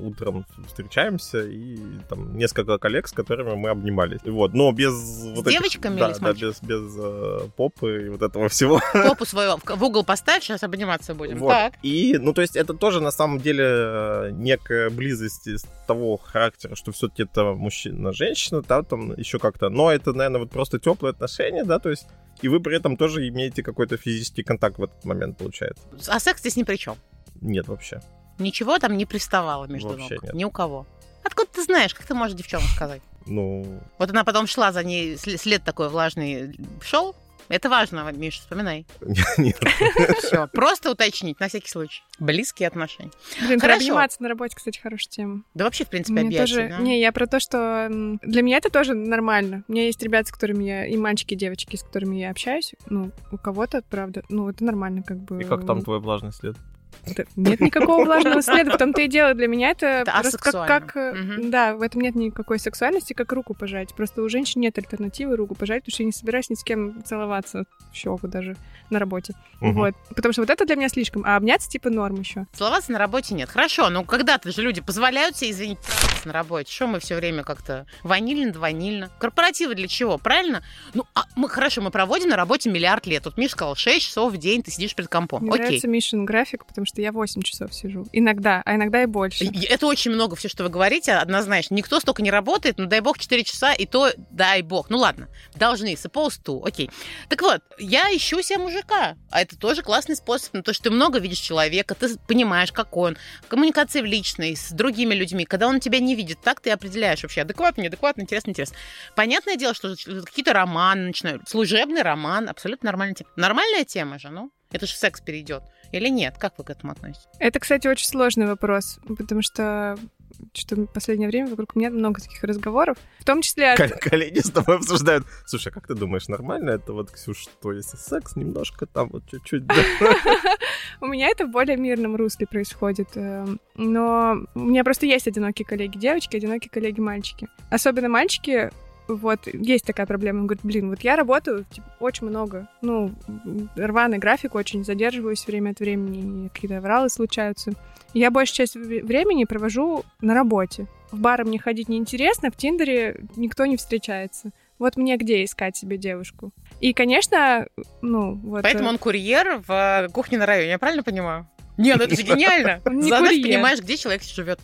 утром встречаемся и там несколько коллег, с которыми мы обнимались. Вот, но без вот этих- девочками да, или с да, без, без попы и вот этого всего. Попу свою в угол поставь, сейчас обниматься будем. Вот. Так. И, ну, то есть это тоже на самом деле э, некая близость из того характера, что все-таки это мужчина-женщина, да, там еще как-то. Но это, наверное, вот просто теплые отношения, да, то есть и вы при этом тоже имеете какой-то физический контакт в этот момент, получается. А секс здесь ни при чем. Нет, вообще. Ничего там не приставало между Вообще ног. нет. Ни у кого. Откуда ты знаешь, как ты можешь девчонку сказать? Ну, Вот она потом шла за ней, след, такой влажный шел. Это важно, Миша, вспоминай. [LAUGHS] нет. Все, просто уточнить, на всякий случай. Близкие отношения. Блин, про Хорошо. обниматься на работе, кстати, хорошая тема. Да вообще, в принципе, Мне объятия, тоже... да? Не, я про то, что для меня это тоже нормально. У меня есть ребята, с которыми я... И мальчики, и девочки, с которыми я общаюсь. Ну, у кого-то, правда, ну, это нормально, как бы. И как там твой влажный след? Нет никакого влажного следа. В том-то и дело. Для меня это, Это просто как, как, Мгм. Да, в этом нет никакой сексуальности, как руку пожать. Просто у женщин нет альтернативы руку пожать, потому что я не собираюсь ни с кем целоваться щеку даже на работе. Мгм. Вот. Потому что вот это для меня слишком. А обняться типа норм еще. Целоваться на работе нет. Хорошо, но когда-то же люди позволяют себе, извините, на работе. Что мы все время как-то ванильно да ванильно? Корпоративы для чего, правильно? Ну, а мы, хорошо, мы проводим на работе миллиард лет. Вот Миша сказал, 6 часов в день ты сидишь перед компом. Мне Окей. нравится Мишин график, потому что я 8 часов сижу. Иногда, а иногда и больше. Это очень много все, что вы говорите, однозначно. Никто столько не работает, ну дай бог 4 часа, и то дай бог. Ну ладно, должны, supposed to, окей. Так вот, я ищу себе мужика, а это тоже классный способ, ну, то, что ты много видишь человека, ты понимаешь, какой он, коммуникации в личной, с другими людьми, когда он тебя не видит, так ты определяешь вообще, адекватно, неадекватно, интересно, интересно. Понятное дело, что какие-то романы начинают, служебный роман, абсолютно нормальная тема. Нормальная тема же, ну, это же в секс перейдет. Или нет? Как вы к этому относитесь? Это, кстати, очень сложный вопрос, потому что что в последнее время вокруг меня много таких разговоров, в том числе... от- Кол- Коллеги с тобой обсуждают. Слушай, а как ты думаешь, нормально это вот, Ксюш, что если секс немножко там вот чуть-чуть... [LAUGHS] У меня это в более мирном русле происходит. эм, Но у меня просто есть одинокие коллеги девочки, одинокие коллеги мальчики. Особенно мальчики, вот, есть такая проблема. Он говорит, блин, вот я работаю типа, очень много. Ну, рваный график, очень задерживаюсь время от времени, и какие-то авралы случаются. И Я большую часть вре- времени провожу на работе. В бары мне ходить неинтересно, в Тиндере никто не встречается. Вот мне где искать себе девушку? И, конечно, ну, вот... Поэтому э, он курьер в э, кухне на районе, я правильно понимаю? Нет, ну это же [LAUGHS] гениально. Заодно понимаешь, где человек живет.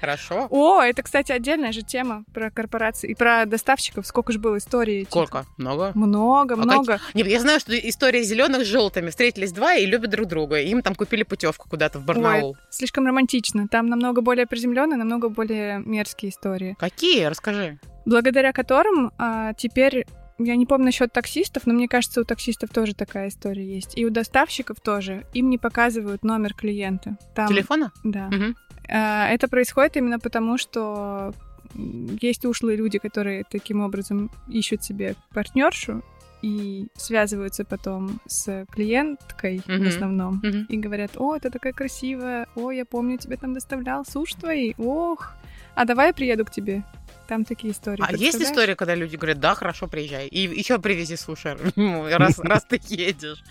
Хорошо. О, это, кстати, отдельная же тема про корпорации и про доставщиков. Сколько же было историй? этих? Сколько? Много? Много, А много. Нет, я знаю, что история зеленых с желтыми. Встретились два и любят друг друга. Им там купили путевку куда-то в Барнаул. Слишком романтично. Там намного более приземленные, намного более мерзкие истории. Какие? Расскажи. благодаря которым а, теперь я не помню насчет таксистов, но мне кажется, у таксистов тоже такая история есть. И у доставщиков тоже. Им не показывают номер клиента. Там... Телефона? Да. Угу. Это происходит именно потому, что есть ушлые люди, которые таким образом ищут себе партнершу и связываются потом с клиенткой mm-hmm. в основном mm-hmm. и говорят, о, это такая красивая, о, я помню, тебе там доставлял сушь твои, ох, а давай я приеду к тебе. Там такие истории. А есть история, когда люди говорят, да, хорошо, приезжай. И еще привези суши, ну, [LAUGHS] раз, раз ты едешь.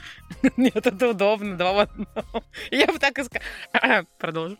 [LAUGHS] Нет, это удобно, два в одном. [LAUGHS] Я бы так и сказала. [CLEARS THROAT] Продолжу.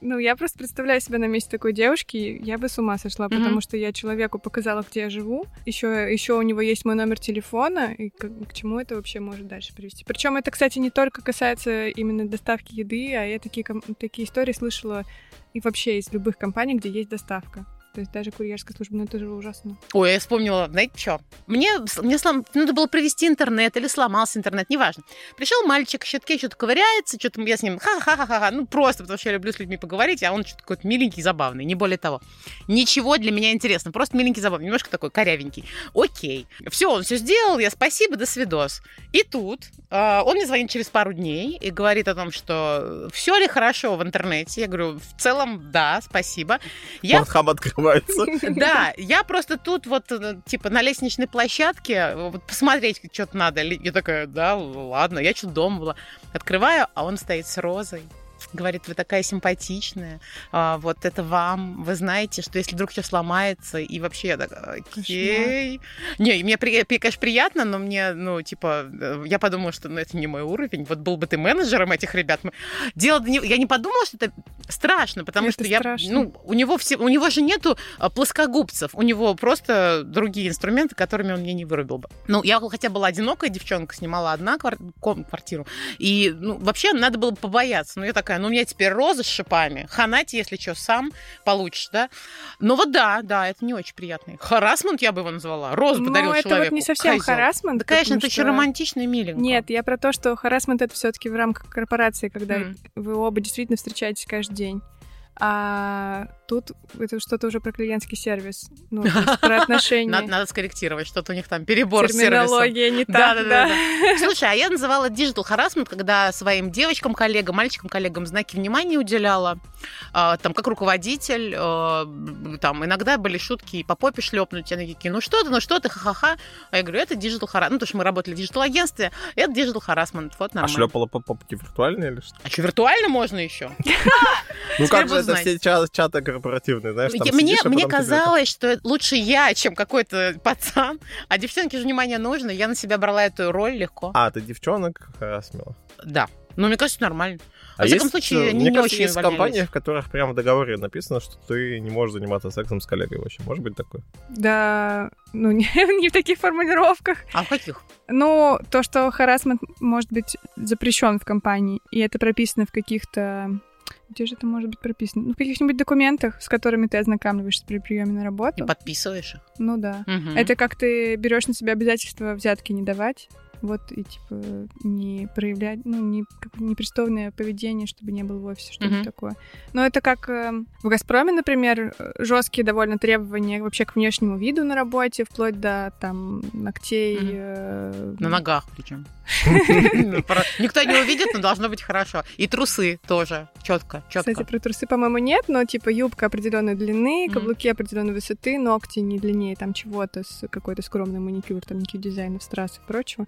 Ну, я просто представляю себя на месте такой девушки, я бы с ума сошла, потому что я человеку показала, где я живу. Еще, еще у него есть мой номер телефона, и к, к чему это вообще может дальше привести. Причем это, кстати, не только касается именно доставки еды, а я такие, такие истории слышала и вообще из любых компаний, где есть доставка. То есть даже курьерская служба, ну это же ужасно. Ой, я вспомнила, знаете что? Мне, мне слом... надо было провести интернет или сломался интернет, неважно. Пришел мальчик, в щитке что-то ковыряется, что-то я с ним ха-ха-ха-ха, ну просто потому что я люблю с людьми поговорить, а он что-то какой-то миленький, забавный, не более того. Ничего для меня интересно, просто миленький, забавный, немножко такой корявенький. Окей. Все, он все сделал, я спасибо, до свидос. И тут э, он мне звонит через пару дней и говорит о том, что все ли хорошо в интернете. Я говорю, в целом, да, спасибо. Я... Порнхаб открываю называется. Да, я просто тут вот, э, типа, на лестничной площадке вот посмотреть что-то надо. Я такая, да, ладно, я что-то дома была. Открываю, а он стоит с розой говорит, вы такая симпатичная, а, вот это вам, вы знаете, что если вдруг все сломается, и вообще я такая, окей. Не, мне, конечно, приятно, но мне, ну, типа, э, я подумала, что ну, это не мой уровень, вот был бы ты менеджером этих ребят. Дело, я не подумала, что это страшно, потому это что страшно. я, ну, у него все, у него же нету а, плоскогубцев, у него просто другие инструменты, которыми он мне не вырубил бы. Ну, я хотя была одинокая девчонка, снимала одна квартиру, и, ну, вообще надо было побояться, но я такая, ну, у меня теперь роза с шипами. Ханати, если что, сам получишь, да? Ну вот да, да, это не очень приятный. Харасмент я бы его назвала. Розу ну, подарил это человеку. вот не совсем харасмент. Да, конечно, это что... еще романтично и миленько. Нет, я про то, что харасмент это все-таки в рамках корпорации, когда mm. вы оба действительно встречаетесь каждый день. А тут это что-то уже про клиентский сервис, ну, про [LAUGHS] отношения. Надо, надо скорректировать, что-то у них там перебор Терминология не так, да, да, да. да. [LAUGHS] Слушай, а я называла digital harassment, когда своим девочкам, коллегам, мальчикам, коллегам знаки внимания уделяла, а, там, как руководитель, а, там, иногда были шутки по попе шлепнуть, они такие, ну что ты, ну что ты, ха-ха-ха. А я говорю, это digital harassment, ну, то что мы работали в digital-агентстве, это digital harassment, вот нормально. А шлепала по попке виртуально или что? А что, виртуально можно еще? Ну как же это все чаты корпоративные, знаешь, там Мне, а мне казалось, что лучше я, чем какой-то пацан. А девчонке же внимание нужно. Я на себя брала эту роль легко. А, ты девчонок харасмила? Да. Ну, мне кажется, нормально. А всяком есть, случае, они мне не кажется, очень есть компании, в которых прямо в договоре написано, что ты не можешь заниматься сексом с коллегой вообще. Может быть такое? Да, ну [LAUGHS] не, не в таких формулировках. А в каких? Ну, то, что харасмент может быть запрещен в компании, и это прописано в каких-то где же это может быть прописано? Ну, в каких-нибудь документах, с которыми ты ознакомливаешься при приеме на работу. И подписываешь их. Ну да. Угу. Это как ты берешь на себя обязательство взятки не давать. Вот и типа не проявлять, ну, не как, непристойное поведение, чтобы не было в офисе, что-то mm-hmm. такое. Но это как э, в Газпроме, например, жесткие довольно требования вообще к внешнему виду на работе, вплоть до там ногтей. Mm-hmm. Э... На ногах причем. [LAUGHS] Никто не увидит, но должно быть хорошо. И трусы тоже четко, четко. Кстати, про трусы, по-моему, нет, но типа юбка определенной длины, каблуки определенной высоты, ногти не длиннее там чего-то с какой-то скромной маникюр, там никаких дизайнов, страз и прочего.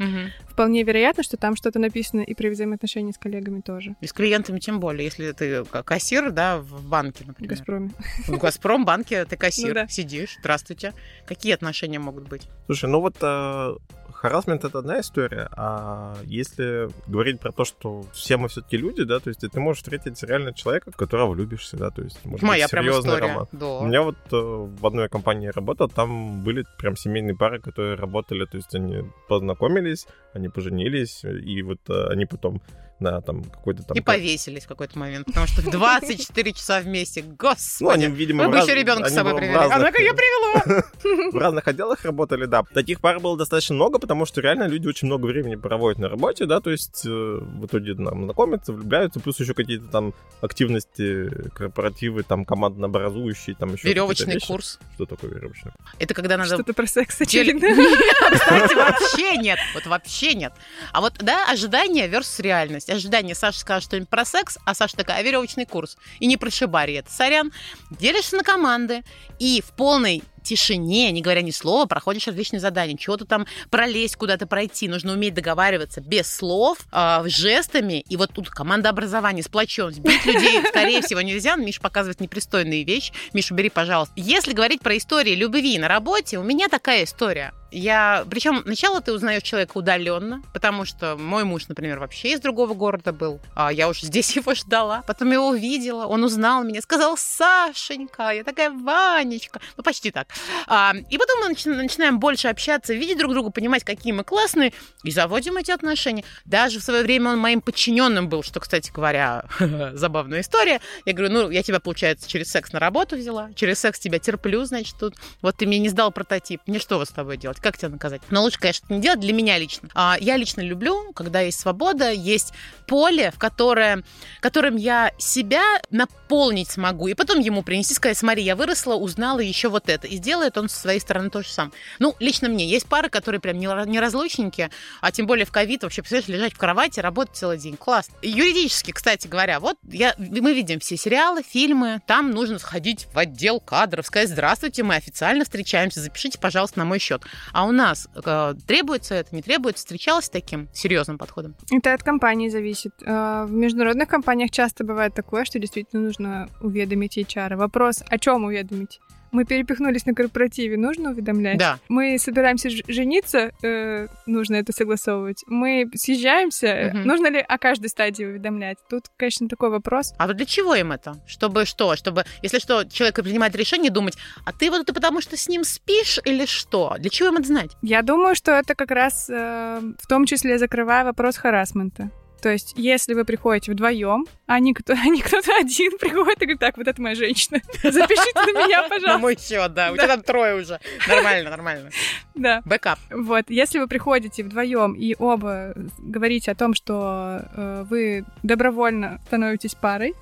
Вполне вероятно, что там что-то написано и при взаимоотношении с коллегами тоже. И с клиентами тем более, если ты кассир, да, в банке, например. В Газпроме. В Газпром банке ты кассир, ну, да. сидишь, здравствуйте. Какие отношения могут быть? Слушай, ну вот а, харасмент это одна история, а если говорить про то, что все мы все-таки люди, да, то есть ты можешь встретить реально человека, в которого влюбишься, да, то есть может Моя быть серьезный прям роман. Да. У меня вот э, в одной компании работал, там были прям семейные пары, которые работали, то есть они познакомились, они поженились, и вот э, они потом на там какой-то там... И повесились в какой-то момент, потому что в 24 часа вместе, господи. Ну, они, видимо, Вы в бы раз- еще ребенка с собой привели. разных- А ну-ка, я привела. [LAUGHS] в разных отделах работали, да. Таких пар было достаточно много, потому что реально люди очень много времени проводят на работе, да, то есть э, в итоге там знакомятся, влюбляются, плюс еще какие-то там активности, корпоративы, там командно-образующие, там еще Веревочный курс. Что такое веревочный? Это когда надо Что-то про секс, очевидно. [LAUGHS] Нет, кстати, вообще нет. Вот вообще нет. А вот, да, ожидание versus реальность. Ожидание, Саша скажет что-нибудь про секс, а Саша такая, а веревочный курс. И не про шибари это. Сорян. Делишься на команды, и в полной тишине, не говоря ни слова, проходишь различные задания. Чего-то там пролезть, куда-то пройти. Нужно уметь договариваться без слов, а, жестами. И вот тут команда образования, сплоченность. Бить людей, скорее всего, нельзя. Миш показывает непристойные вещи. Миш, убери, пожалуйста. Если говорить про истории любви на работе, у меня такая история. Я, причем сначала ты узнаешь человека удаленно, потому что мой муж, например, вообще из другого города был, а я уже здесь [LAUGHS] его ждала, потом его увидела, он узнал меня, сказал Сашенька, я такая Ванечка, ну почти так. А, и потом мы начи- начинаем больше общаться, видеть друг друга, понимать, какие мы классные, и заводим эти отношения. Даже в свое время он моим подчиненным был, что, кстати говоря, [LAUGHS] забавная история. Я говорю, ну я тебя, получается, через секс на работу взяла, через секс тебя терплю, значит, тут вот ты мне не сдал прототип, мне что вот с тобой делать, как тебя наказать? Но лучше, конечно, не делать для меня лично. А, я лично люблю, когда есть свобода, есть поле, в которое, которым я себя наполнить смогу, и потом ему принести, сказать, смотри, я выросла, узнала еще вот это, и сделает он со своей стороны то же самое. Ну, лично мне есть пары, которые прям не- неразлучники, а тем более в ковид вообще, представляешь, лежать в кровати, работать целый день. Классно. Юридически, кстати говоря, вот я, мы видим все сериалы, фильмы, там нужно сходить в отдел кадров, сказать, здравствуйте, мы официально встречаемся, запишите, пожалуйста, на мой счет. А у нас э, требуется это, не требуется? Встречалась с таким серьезным подходом? Это от компании зависит. А, В международных компаниях часто бывает такое, что действительно нужно уведомить HR. Вопрос, о чем уведомить? Мы перепихнулись на корпоративе, нужно уведомлять? Да. Мы собираемся жениться, э, нужно это согласовывать. Мы съезжаемся, Мгм. нужно ли о каждой стадии уведомлять? Тут, конечно, такой вопрос. А вот для чего им это? Чтобы что? Чтобы, если что, человек принимает решение, думать, а ты вот это потому что с ним спишь или что? Для чего им это знать? Я думаю, что это как раз э, в том числе закрывая вопрос харасмента. То есть, если вы приходите вдвоем, а не, кто, [LAUGHS] а не кто-то один приходит и говорит, так, вот это моя женщина, [LAUGHS] запишите на меня, [LAUGHS] На пожалуйста. мой счет, да. У тебя там трое уже. Нормально, нормально. Да. Бэкап. Вот, если вы приходите вдвоем и оба говорите о том, что э, вы добровольно становитесь парой,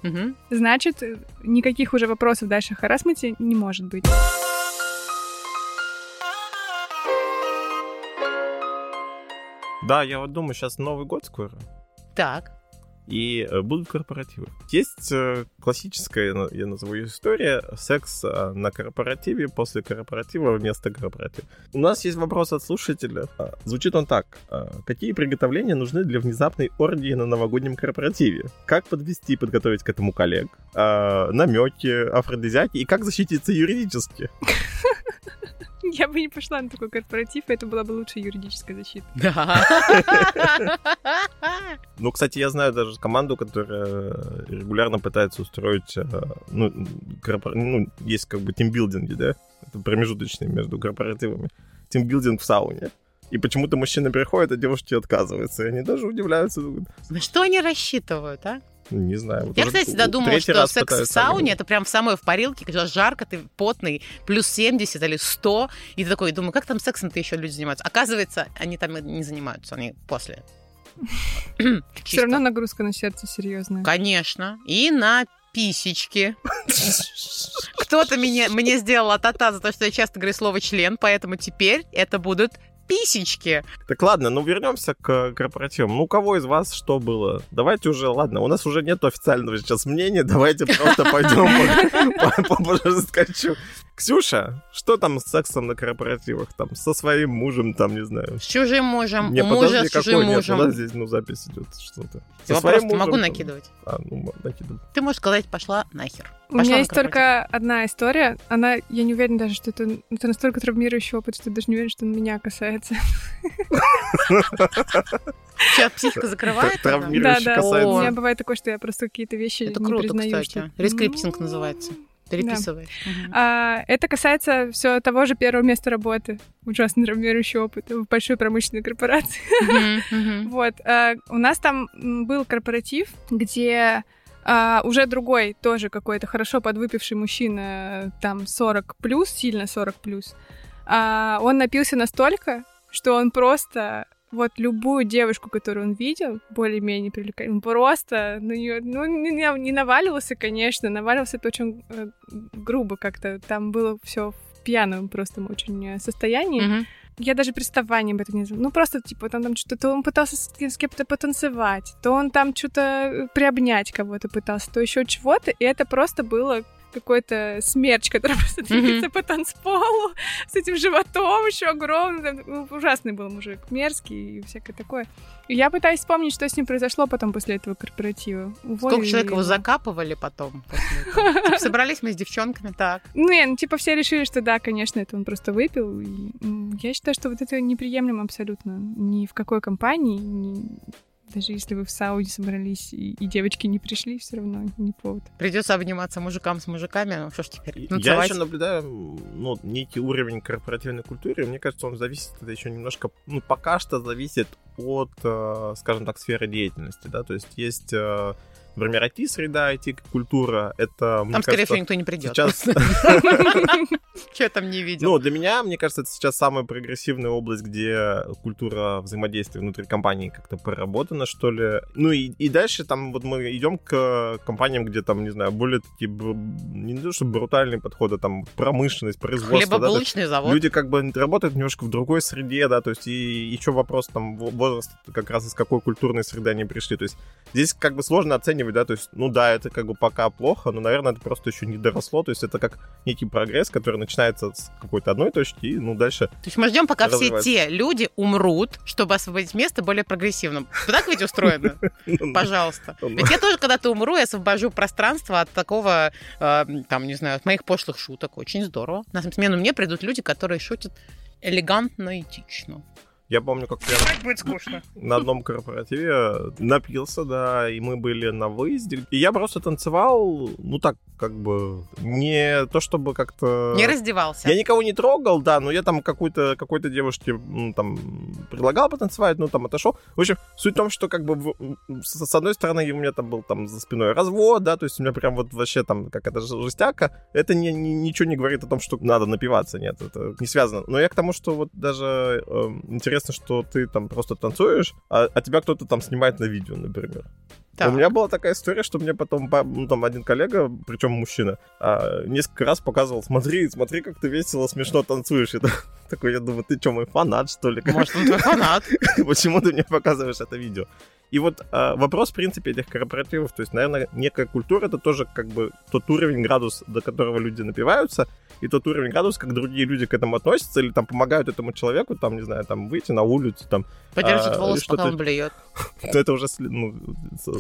значит, никаких уже вопросов дальше о харасменте не может быть. Да, я вот думаю, сейчас Новый год скоро. Так. и э, будут корпоративы. Есть э, классическая, я назову ее история, секс э, на корпоративе, после корпоратива вместо корпоратива. У нас есть вопрос от слушателя. А, Звучит он так. А, Какие приготовления нужны для внезапной оргии на новогоднем корпоративе? Как подвести и подготовить к этому коллег? намеки, афродизиаки и как защититься юридически? [LAUGHS] [LAUGHS] Я бы не пошла на такой корпоратив, это была бы лучшая юридическая защита. Да. [LAUGHS] Ну, кстати, я знаю даже команду, которая регулярно пытается устроить, э, ну, корпор- ну, есть как бы тимбилдинги, да? Это промежуточные между корпоративами. Тимбилдинг в сауне. И почему-то мужчины приходят, а девушки отказываются. И они даже удивляются. На что они рассчитывают, а? «Ну, Не знаю. вот Я, кстати, всегда думала, что раз секс в сауне это прям в самой в парилке, когда жарко, ты потный, плюс 70 или 100, и ты такой, думаю, как там сексом-то еще люди занимаются? Оказывается, они там не занимаются, они после. [CLEARS THROAT] Все равно нагрузка на сердце серьезная. Конечно. И на писечки. Кто-то меня, мне сделал а-та-та за то, что я часто говорю слово член, поэтому теперь это будут писечки. Так ладно, ну вернемся к корпоративам. Ну, у кого из вас что было? Давайте уже, ладно, у нас уже нет официального сейчас мнения, давайте просто пойдем [LAUGHS] по- жесткачу. Ксюша, что там с сексом на корпоративах? Там со своим мужем, там, не знаю. С чужим мужем, Не, у мужа подожди, с чужим нет? У мужем. нас здесь, ну, запись идет что-то. Со Вопрос своим мужем, могу там. накидывать. А, ну, накидывай. Ты можешь сказать, пошла нахер. У Пошла меня на есть только одна история. Она, я не уверена даже, что это, это настолько травмирующий опыт, что я даже не уверена, что он меня касается. Сейчас психика закрывает. Это? Да, да. У меня бывает такое, что я просто какие-то вещи Это не круто, признаю. кстати. что- Рескриптинг Ну, называется. Переписывай. А, это касается все того же первого места работы. Ужасно травмирующий опыт в большой промышленной корпорации. [LAUGHS] Вот. А, у нас там был корпоратив, где а, уже другой, тоже какой-то хорошо подвыпивший мужчина, там 40 плюс, сильно 40 плюс. А, он напился настолько, что он просто вот любую девушку, которую он видел, более-менее привлекательную, просто на нее, ну, не, не наваливался, конечно, наваливался это очень э, грубо как-то, там было все в пьяном просто очень э, состоянии. Mm-hmm. Я даже представления об этом не знала. Ну, просто, типа, там, там что-то, то он пытался с, с кем-то потанцевать, то он там что-то э, приобнять кого-то пытался, то еще чего-то, и это просто было какой-то смерч, который [LAUGHS] просто двигается mm-hmm. по танцполу с этим животом еще огромным. Ну, ужасный был мужик, мерзкий и всякое такое. И я пытаюсь вспомнить, что с ним произошло потом после этого корпоратива. Уволили Сколько человек его закапывали потом? [LAUGHS] Типа, собрались мы с девчонками, так. Ну, не, ну, типа все решили, что да, конечно, это он просто выпил. Я считаю, что вот это неприемлемо абсолютно. Ни в какой компании, ни даже если вы в Сауде собрались и, и девочки не пришли, все равно не повод. Придется обниматься мужикам с мужиками, ну что ж теперь? Ну, Я еще наблюдаю ну, некий уровень корпоративной культуры. Мне кажется, он зависит, это еще немножко, ну, пока что зависит от, э, скажем так, сферы деятельности, да, то есть есть э, Например, IT-среда, IT-культура, это... Там, скорее всего, никто не придет. Сейчас... [LAUGHS] Че там не видел? Ну, для меня, мне кажется, это сейчас самая прогрессивная область, где культура взаимодействия внутри компании как-то проработана, что ли. Ну и, и дальше там вот мы идем к компаниям, где там, не знаю, более такие, не то что брутальные подходы, там промышленность, производство. Хлебобулочный да, завод. Люди как бы работают немножко в другой среде, да, то есть и еще вопрос там возраст как раз из какой культурной среды они пришли. То есть здесь как бы сложно оценивать оценивать, да, то есть, ну да, это как бы пока плохо, но, наверное, это просто еще не доросло, то есть это как некий прогресс, который начинается с какой-то одной точки и, ну, дальше То есть мы ждем, пока все те люди умрут, чтобы освободить место более прогрессивным. Так ведь устроено? [LAUGHS] Ну, Пожалуйста. Ну. Ведь я тоже когда-то умру и освобожу пространство от такого, э, там, не знаю, от моих пошлых шуток. Очень здорово. На смену мне придут люди, которые шутят элегантно и этично. Я помню, как я будет скучно. [LAUGHS] на одном корпоративе напился, да, и мы были на выезде. И я просто танцевал, ну так, как бы, не то чтобы как-то... Не раздевался. Я никого не трогал, да, но я там какой-то какой девушке ну, там предлагал потанцевать, ну там отошел. В общем, суть в том, что как бы в, с, с одной стороны у меня там был там за спиной развод, да, то есть у меня прям вот вообще там какая-то жестяка. Это не, не, ничего не говорит о том, что надо напиваться, нет, это не связано. Но я к тому, что вот даже э, интересно интересно, что ты там просто танцуешь, а, а тебя кто-то там снимает на видео, например. Так. У меня была такая история, что мне потом ну, там один коллега, причем мужчина, а, несколько раз показывал, смотри, смотри, как ты весело, смешно танцуешь. Это [LAUGHS] такой, я думаю, ты что, мой фанат, что ли? Может, он твой фанат? [LAUGHS] Почему ты мне показываешь это видео? И вот э, вопрос, в принципе, этих корпоративов, то есть, наверное, некая культура, это тоже как бы тот уровень, градус, до которого люди напиваются, и тот уровень градус, как другие люди к этому относятся, или там помогают этому человеку, там, не знаю, там, выйти на улицу, там... Подержит а, волос, пока он блюет. [LAUGHS] Это уже, ну...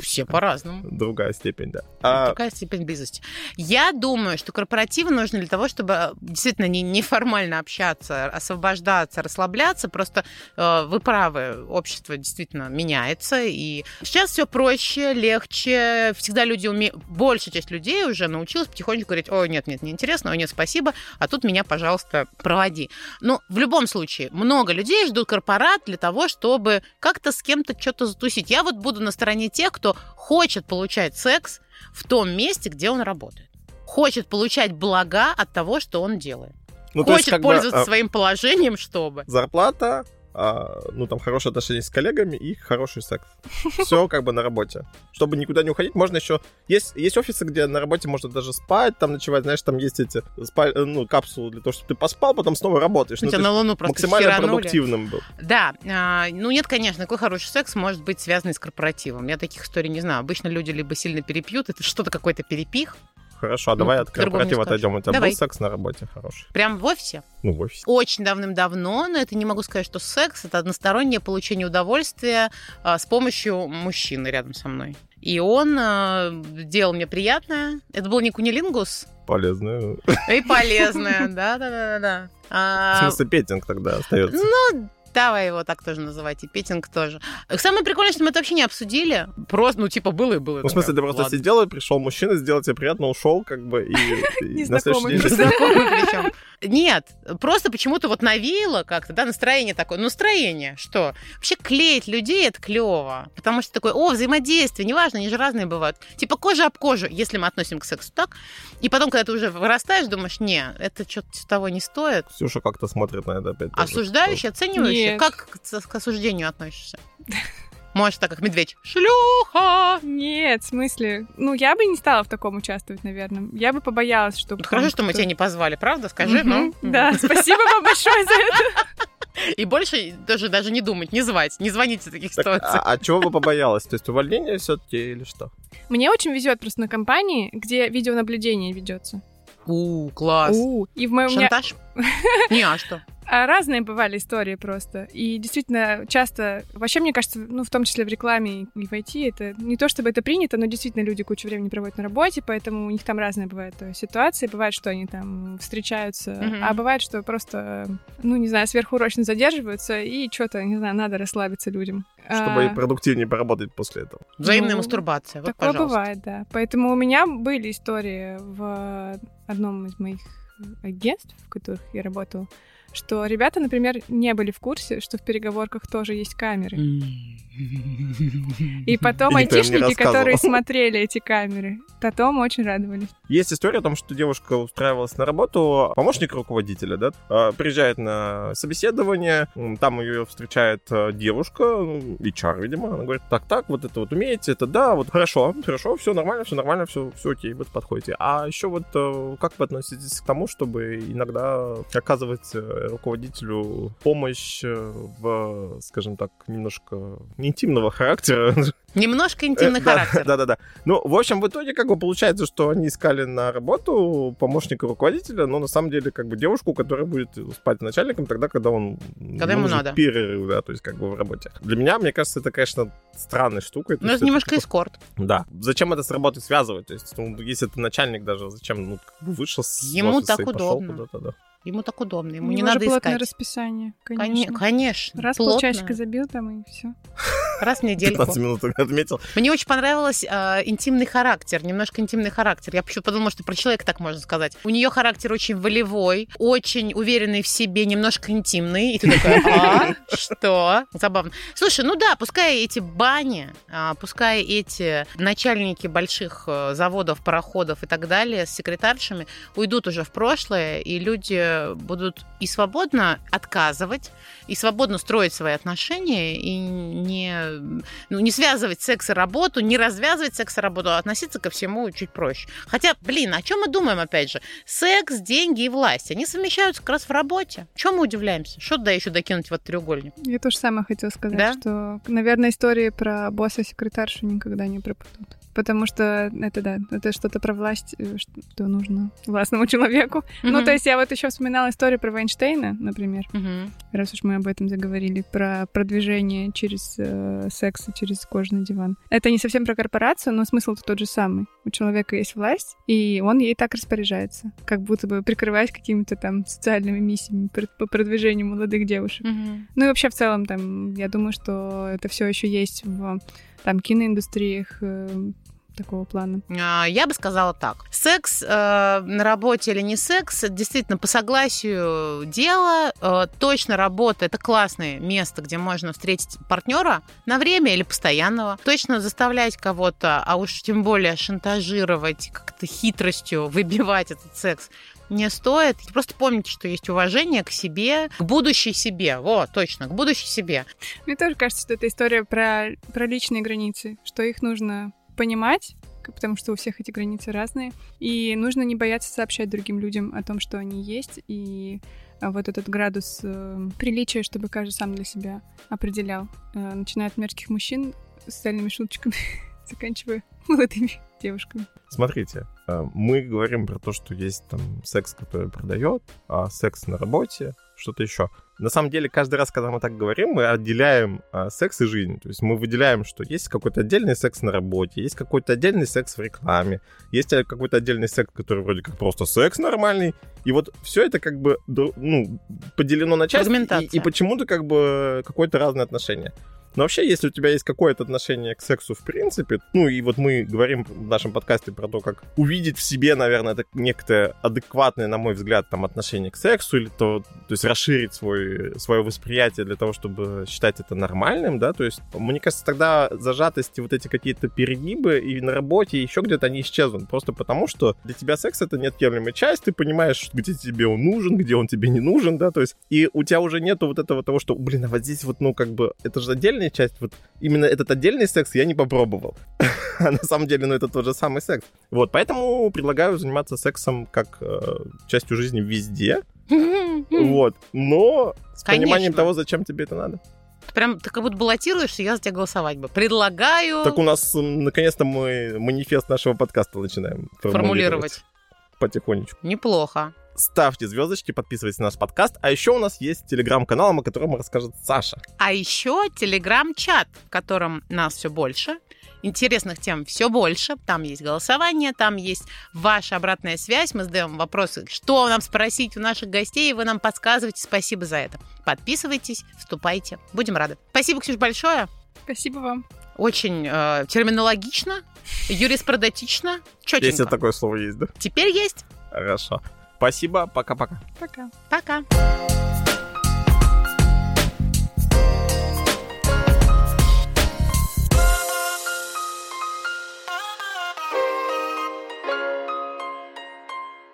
Все по-разному. Другая степень, да. А... Другая степень близости. Я думаю, что корпоративы нужны для того, чтобы действительно не неформально общаться, освобождаться, расслабляться. Просто э, вы правы, общество действительно меняется, и сейчас все проще, легче. Всегда люди умеют... Большая часть людей уже научилась потихоньку говорить, ой, нет, нет, неинтересно, ой, нет, спасибо, а тут меня, пожалуйста, проводи. Но в любом случае, много людей ждут корпорат для того, чтобы как-то с кем-то что-то затусить. Я вот буду на стороне тех, кто хочет получать секс в том месте, где он работает. Хочет получать блага от того, что он делает. Ну, Хочет есть, пользоваться бы, своим положением, чтобы. Зарплата, а, ну, там, хорошие отношения с коллегами и хороший секс. Все как бы на работе. Чтобы никуда не уходить, можно еще... Есть, есть офисы, где на работе можно даже спать, там ночевать, знаешь, там есть эти спаль... ну, капсулы для того, чтобы ты поспал, потом снова работаешь. Ну, на Луну просто Максимально херанули. продуктивным был. Да. А, ну, нет, конечно, какой хороший секс может быть связан с корпоративом. Я таких историй не знаю. Обычно люди либо сильно перепьют, это что-то какой-то перепих, Хорошо, а давай ну, от корпоратива отойдем. У тебя давай. был секс на работе хороший? Прям в офисе? Ну, в офисе. Очень давным-давно, но это не могу сказать, что секс — это одностороннее получение удовольствия а, с помощью мужчины рядом со мной. И он а, делал мне приятное. Это был не кунилингус. Полезное. И полезное, [LAUGHS] да-да-да-да. А, в смысле, петинг тогда остается? Ну, Давай его так тоже называть, и петинг тоже. Самое прикольное, что мы это вообще не обсудили. Просто, ну, типа, было и было. Ну, в смысле, ты просто Ладно. сидел, и пришел мужчина, сделал тебе приятно, ушел, как бы, и, [LAUGHS] на Незнакомый следующий день... Нет, просто почему-то вот навеяло как-то, да, настроение такое. Ну, настроение, что? Вообще клеить людей это клево. Потому что такое, о, взаимодействие, неважно, они же разные бывают. Типа кожа об кожу, если мы относим к сексу так. И потом, когда ты уже вырастаешь, думаешь, не, это что-то того не стоит. Ксюша как-то смотрит на это опять. Осуждающий, оценивающий. Нет. Как к, к осуждению относишься? Можешь так, как медведь. Шлюха! Нет, в смысле, ну я бы не стала в таком участвовать, наверное. Я бы побоялась, что... Вот хорошо, что мы тебя не позвали, правда? Скажи, ну. Да, спасибо вам большое за это. И больше даже, даже не думать, не звать, не звоните в таких Так, ситуациях. а, а чего бы побоялась? То есть увольнение все-таки или что? Мне очень везет просто на компании, где видеонаблюдение ведется. У, класс. У, И в моем... Шантаж? Не, а что? А разные бывали истории просто. И действительно, часто, вообще, мне кажется, ну, в том числе в рекламе и в IT, это не то, чтобы это принято, но действительно люди кучу времени проводят на работе, поэтому у них там разные бывают э, ситуации. Бывает, что они там встречаются, Мгм. а бывает, что просто, ну, не знаю, сверхурочно задерживаются, и что-то, не знаю, надо расслабиться людям. Чтобы А, продуктивнее поработать после этого. Взаимная Ну, мастурбация. Вот, Такое пожалуйста. бывает, да. Поэтому у меня были истории в одном из моих агентств, в которых я работала, что ребята, например, не были в курсе, что в переговорках тоже есть камеры. И потом И айтишники, которые [LAUGHS] смотрели эти камеры, потом очень радовались. Есть история о том, что девушка устраивалась на работу, помощник руководителя, да, а, приезжает на собеседование, там ее встречает а, девушка, ну, HR, видимо, она говорит, так-так, вот это вот умеете, это да, вот хорошо, хорошо, все нормально, все нормально, все, все окей, вы подходите. А еще вот э, как вы относитесь к тому, чтобы иногда оказывать э, руководителю помощь э, в, скажем так, немножко не интимного характера, Немножко интимный Э, да, характер. Да-да-да. Ну, в общем, в итоге, как бы, получается, что они искали на работу помощника руководителя, но на самом деле, как бы, девушку, которая будет спать с начальником тогда, когда он... Когда ему нужен надо. Перерыв, да, то есть, как бы, в работе. Для меня, мне кажется, это, конечно, странной штукой. то Ну, это немножко типа- эскорт. Да. Зачем это с работой связывать? То есть, ну, если ты начальник даже, зачем, ну, как бы вышел с Ему так удобно. куда-то, да. Ему так удобно, ему У не него же надо плотное искать. расписание, Коне- конечно. Конечно. Раз плотно. полчасика забил там, и все. Раз в недельку. 15 минут отметил. Мне очень понравилось э, интимный характер, немножко интимный характер. Я почему-то подумала, что про человека так можно сказать. У нее характер очень волевой, очень уверенный в себе, немножко интимный. И ты такой, [LAUGHS] а, что? Забавно. Слушай, ну да, пускай эти бани, а, пускай эти начальники больших э, заводов, пароходов и так далее с секретаршами уйдут уже в прошлое, и люди будут и свободно отказывать, и свободно строить свои отношения, и не, ну, не связывать секс и работу, не развязывать секс и работу, а относиться ко всему чуть проще. Хотя, блин, о чем мы думаем, опять же? Секс, деньги и власть, они совмещаются как раз в работе. Чем мы удивляемся? Что туда еще докинуть в этот треугольник? Я тоже самое хотела сказать, Да? что, наверное, истории про босса-секретаршу никогда не пропадут. Потому что это, да, это что-то про власть, э, что нужно властному человеку. Ну, то есть я вот еще вспоминала историю про Вайнштейна, например, Мгм. раз уж мы об этом заговорили, про продвижение через э, секс и через кожаный диван. Это не совсем про корпорацию, но смысл-то тот же самый. У человека есть власть, и он ей так распоряжается, как будто бы прикрываясь какими-то там социальными миссиями по продвижению молодых девушек. Мгм. Ну и вообще в целом там, я думаю, что это все еще есть в там киноиндустриях э, такого плана. А, Я бы сказала так. Секс э, на работе или не секс, действительно по согласию дела. Э, точно работа это классное место, где можно встретить партнера на время или постоянного. Точно заставлять кого-то, а уж тем более шантажировать, как-то хитростью выбивать этот секс не стоит. Просто помните, что есть уважение к себе, к будущей себе. Вот, точно, к будущей себе. Мне тоже кажется, что это история про, про личные границы, что их нужно понимать, потому что у всех эти границы разные, и нужно не бояться сообщать другим людям о том, что они есть, и а, вот этот градус э, приличия, чтобы каждый сам для себя определял, Э, начиная от мерзких мужчин с социальными шуточками, [LAUGHS] заканчивая молодыми девушками. Смотрите, э, мы говорим про то, что есть там секс, который продает, а секс на работе что-то еще. На самом деле, каждый раз, когда мы так говорим, мы отделяем а, секс и жизнь. То есть мы выделяем, что есть какой-то отдельный секс на работе, есть какой-то отдельный секс в рекламе, есть э, какой-то отдельный секс, который вроде как просто секс нормальный. И вот все это как бы ну, поделено на части, и, и почему-то как бы какое-то разное отношение. Но вообще, если у тебя есть какое-то отношение к сексу в принципе, ну и вот мы говорим в нашем подкасте про то, как увидеть в себе, наверное, это некое адекватное, на мой взгляд, там отношение к сексу, или то, то есть расширить свой, свое восприятие для того, чтобы считать это нормальным, да, то есть, мне кажется, тогда зажатости, вот эти какие-то перегибы и на работе, и еще где-то они исчезнут, просто потому что для тебя секс это неотъемлемая часть, ты понимаешь, где тебе он нужен, где он тебе не нужен, да, то есть, и у тебя уже нету вот этого того, что, блин, а вот здесь вот, ну, как бы, это же отдельный отдельная часть, вот именно этот отдельный секс я не попробовал. [LAUGHS] а на самом деле, ну, это тот же самый секс. Вот, поэтому предлагаю заниматься сексом как э, частью жизни везде. [LAUGHS] вот, но с Конечно. пониманием того, зачем тебе это надо. Прям ты как будто баллотируешься, я за тебя голосовать бы. Предлагаю... Так у нас, наконец-то, мы манифест нашего подкаста начинаем формулировать. формулировать. Потихонечку. Неплохо ставьте звездочки, подписывайтесь на наш подкаст. А еще у нас есть телеграм-канал, о котором расскажет Саша. А еще телеграм-чат, в котором нас все больше. Интересных тем все больше. Там есть голосование, там есть ваша обратная связь. Мы задаем вопросы, что нам спросить у наших гостей, и вы нам подсказываете. Спасибо за это. Подписывайтесь, вступайте. Будем рады. Спасибо, Ксюш, большое. Спасибо вам. Очень э, терминологично, юриспрудатично, четенько. Если такое слово есть, да? Теперь есть. Хорошо. Спасибо, пока-пока. Пока. Пока.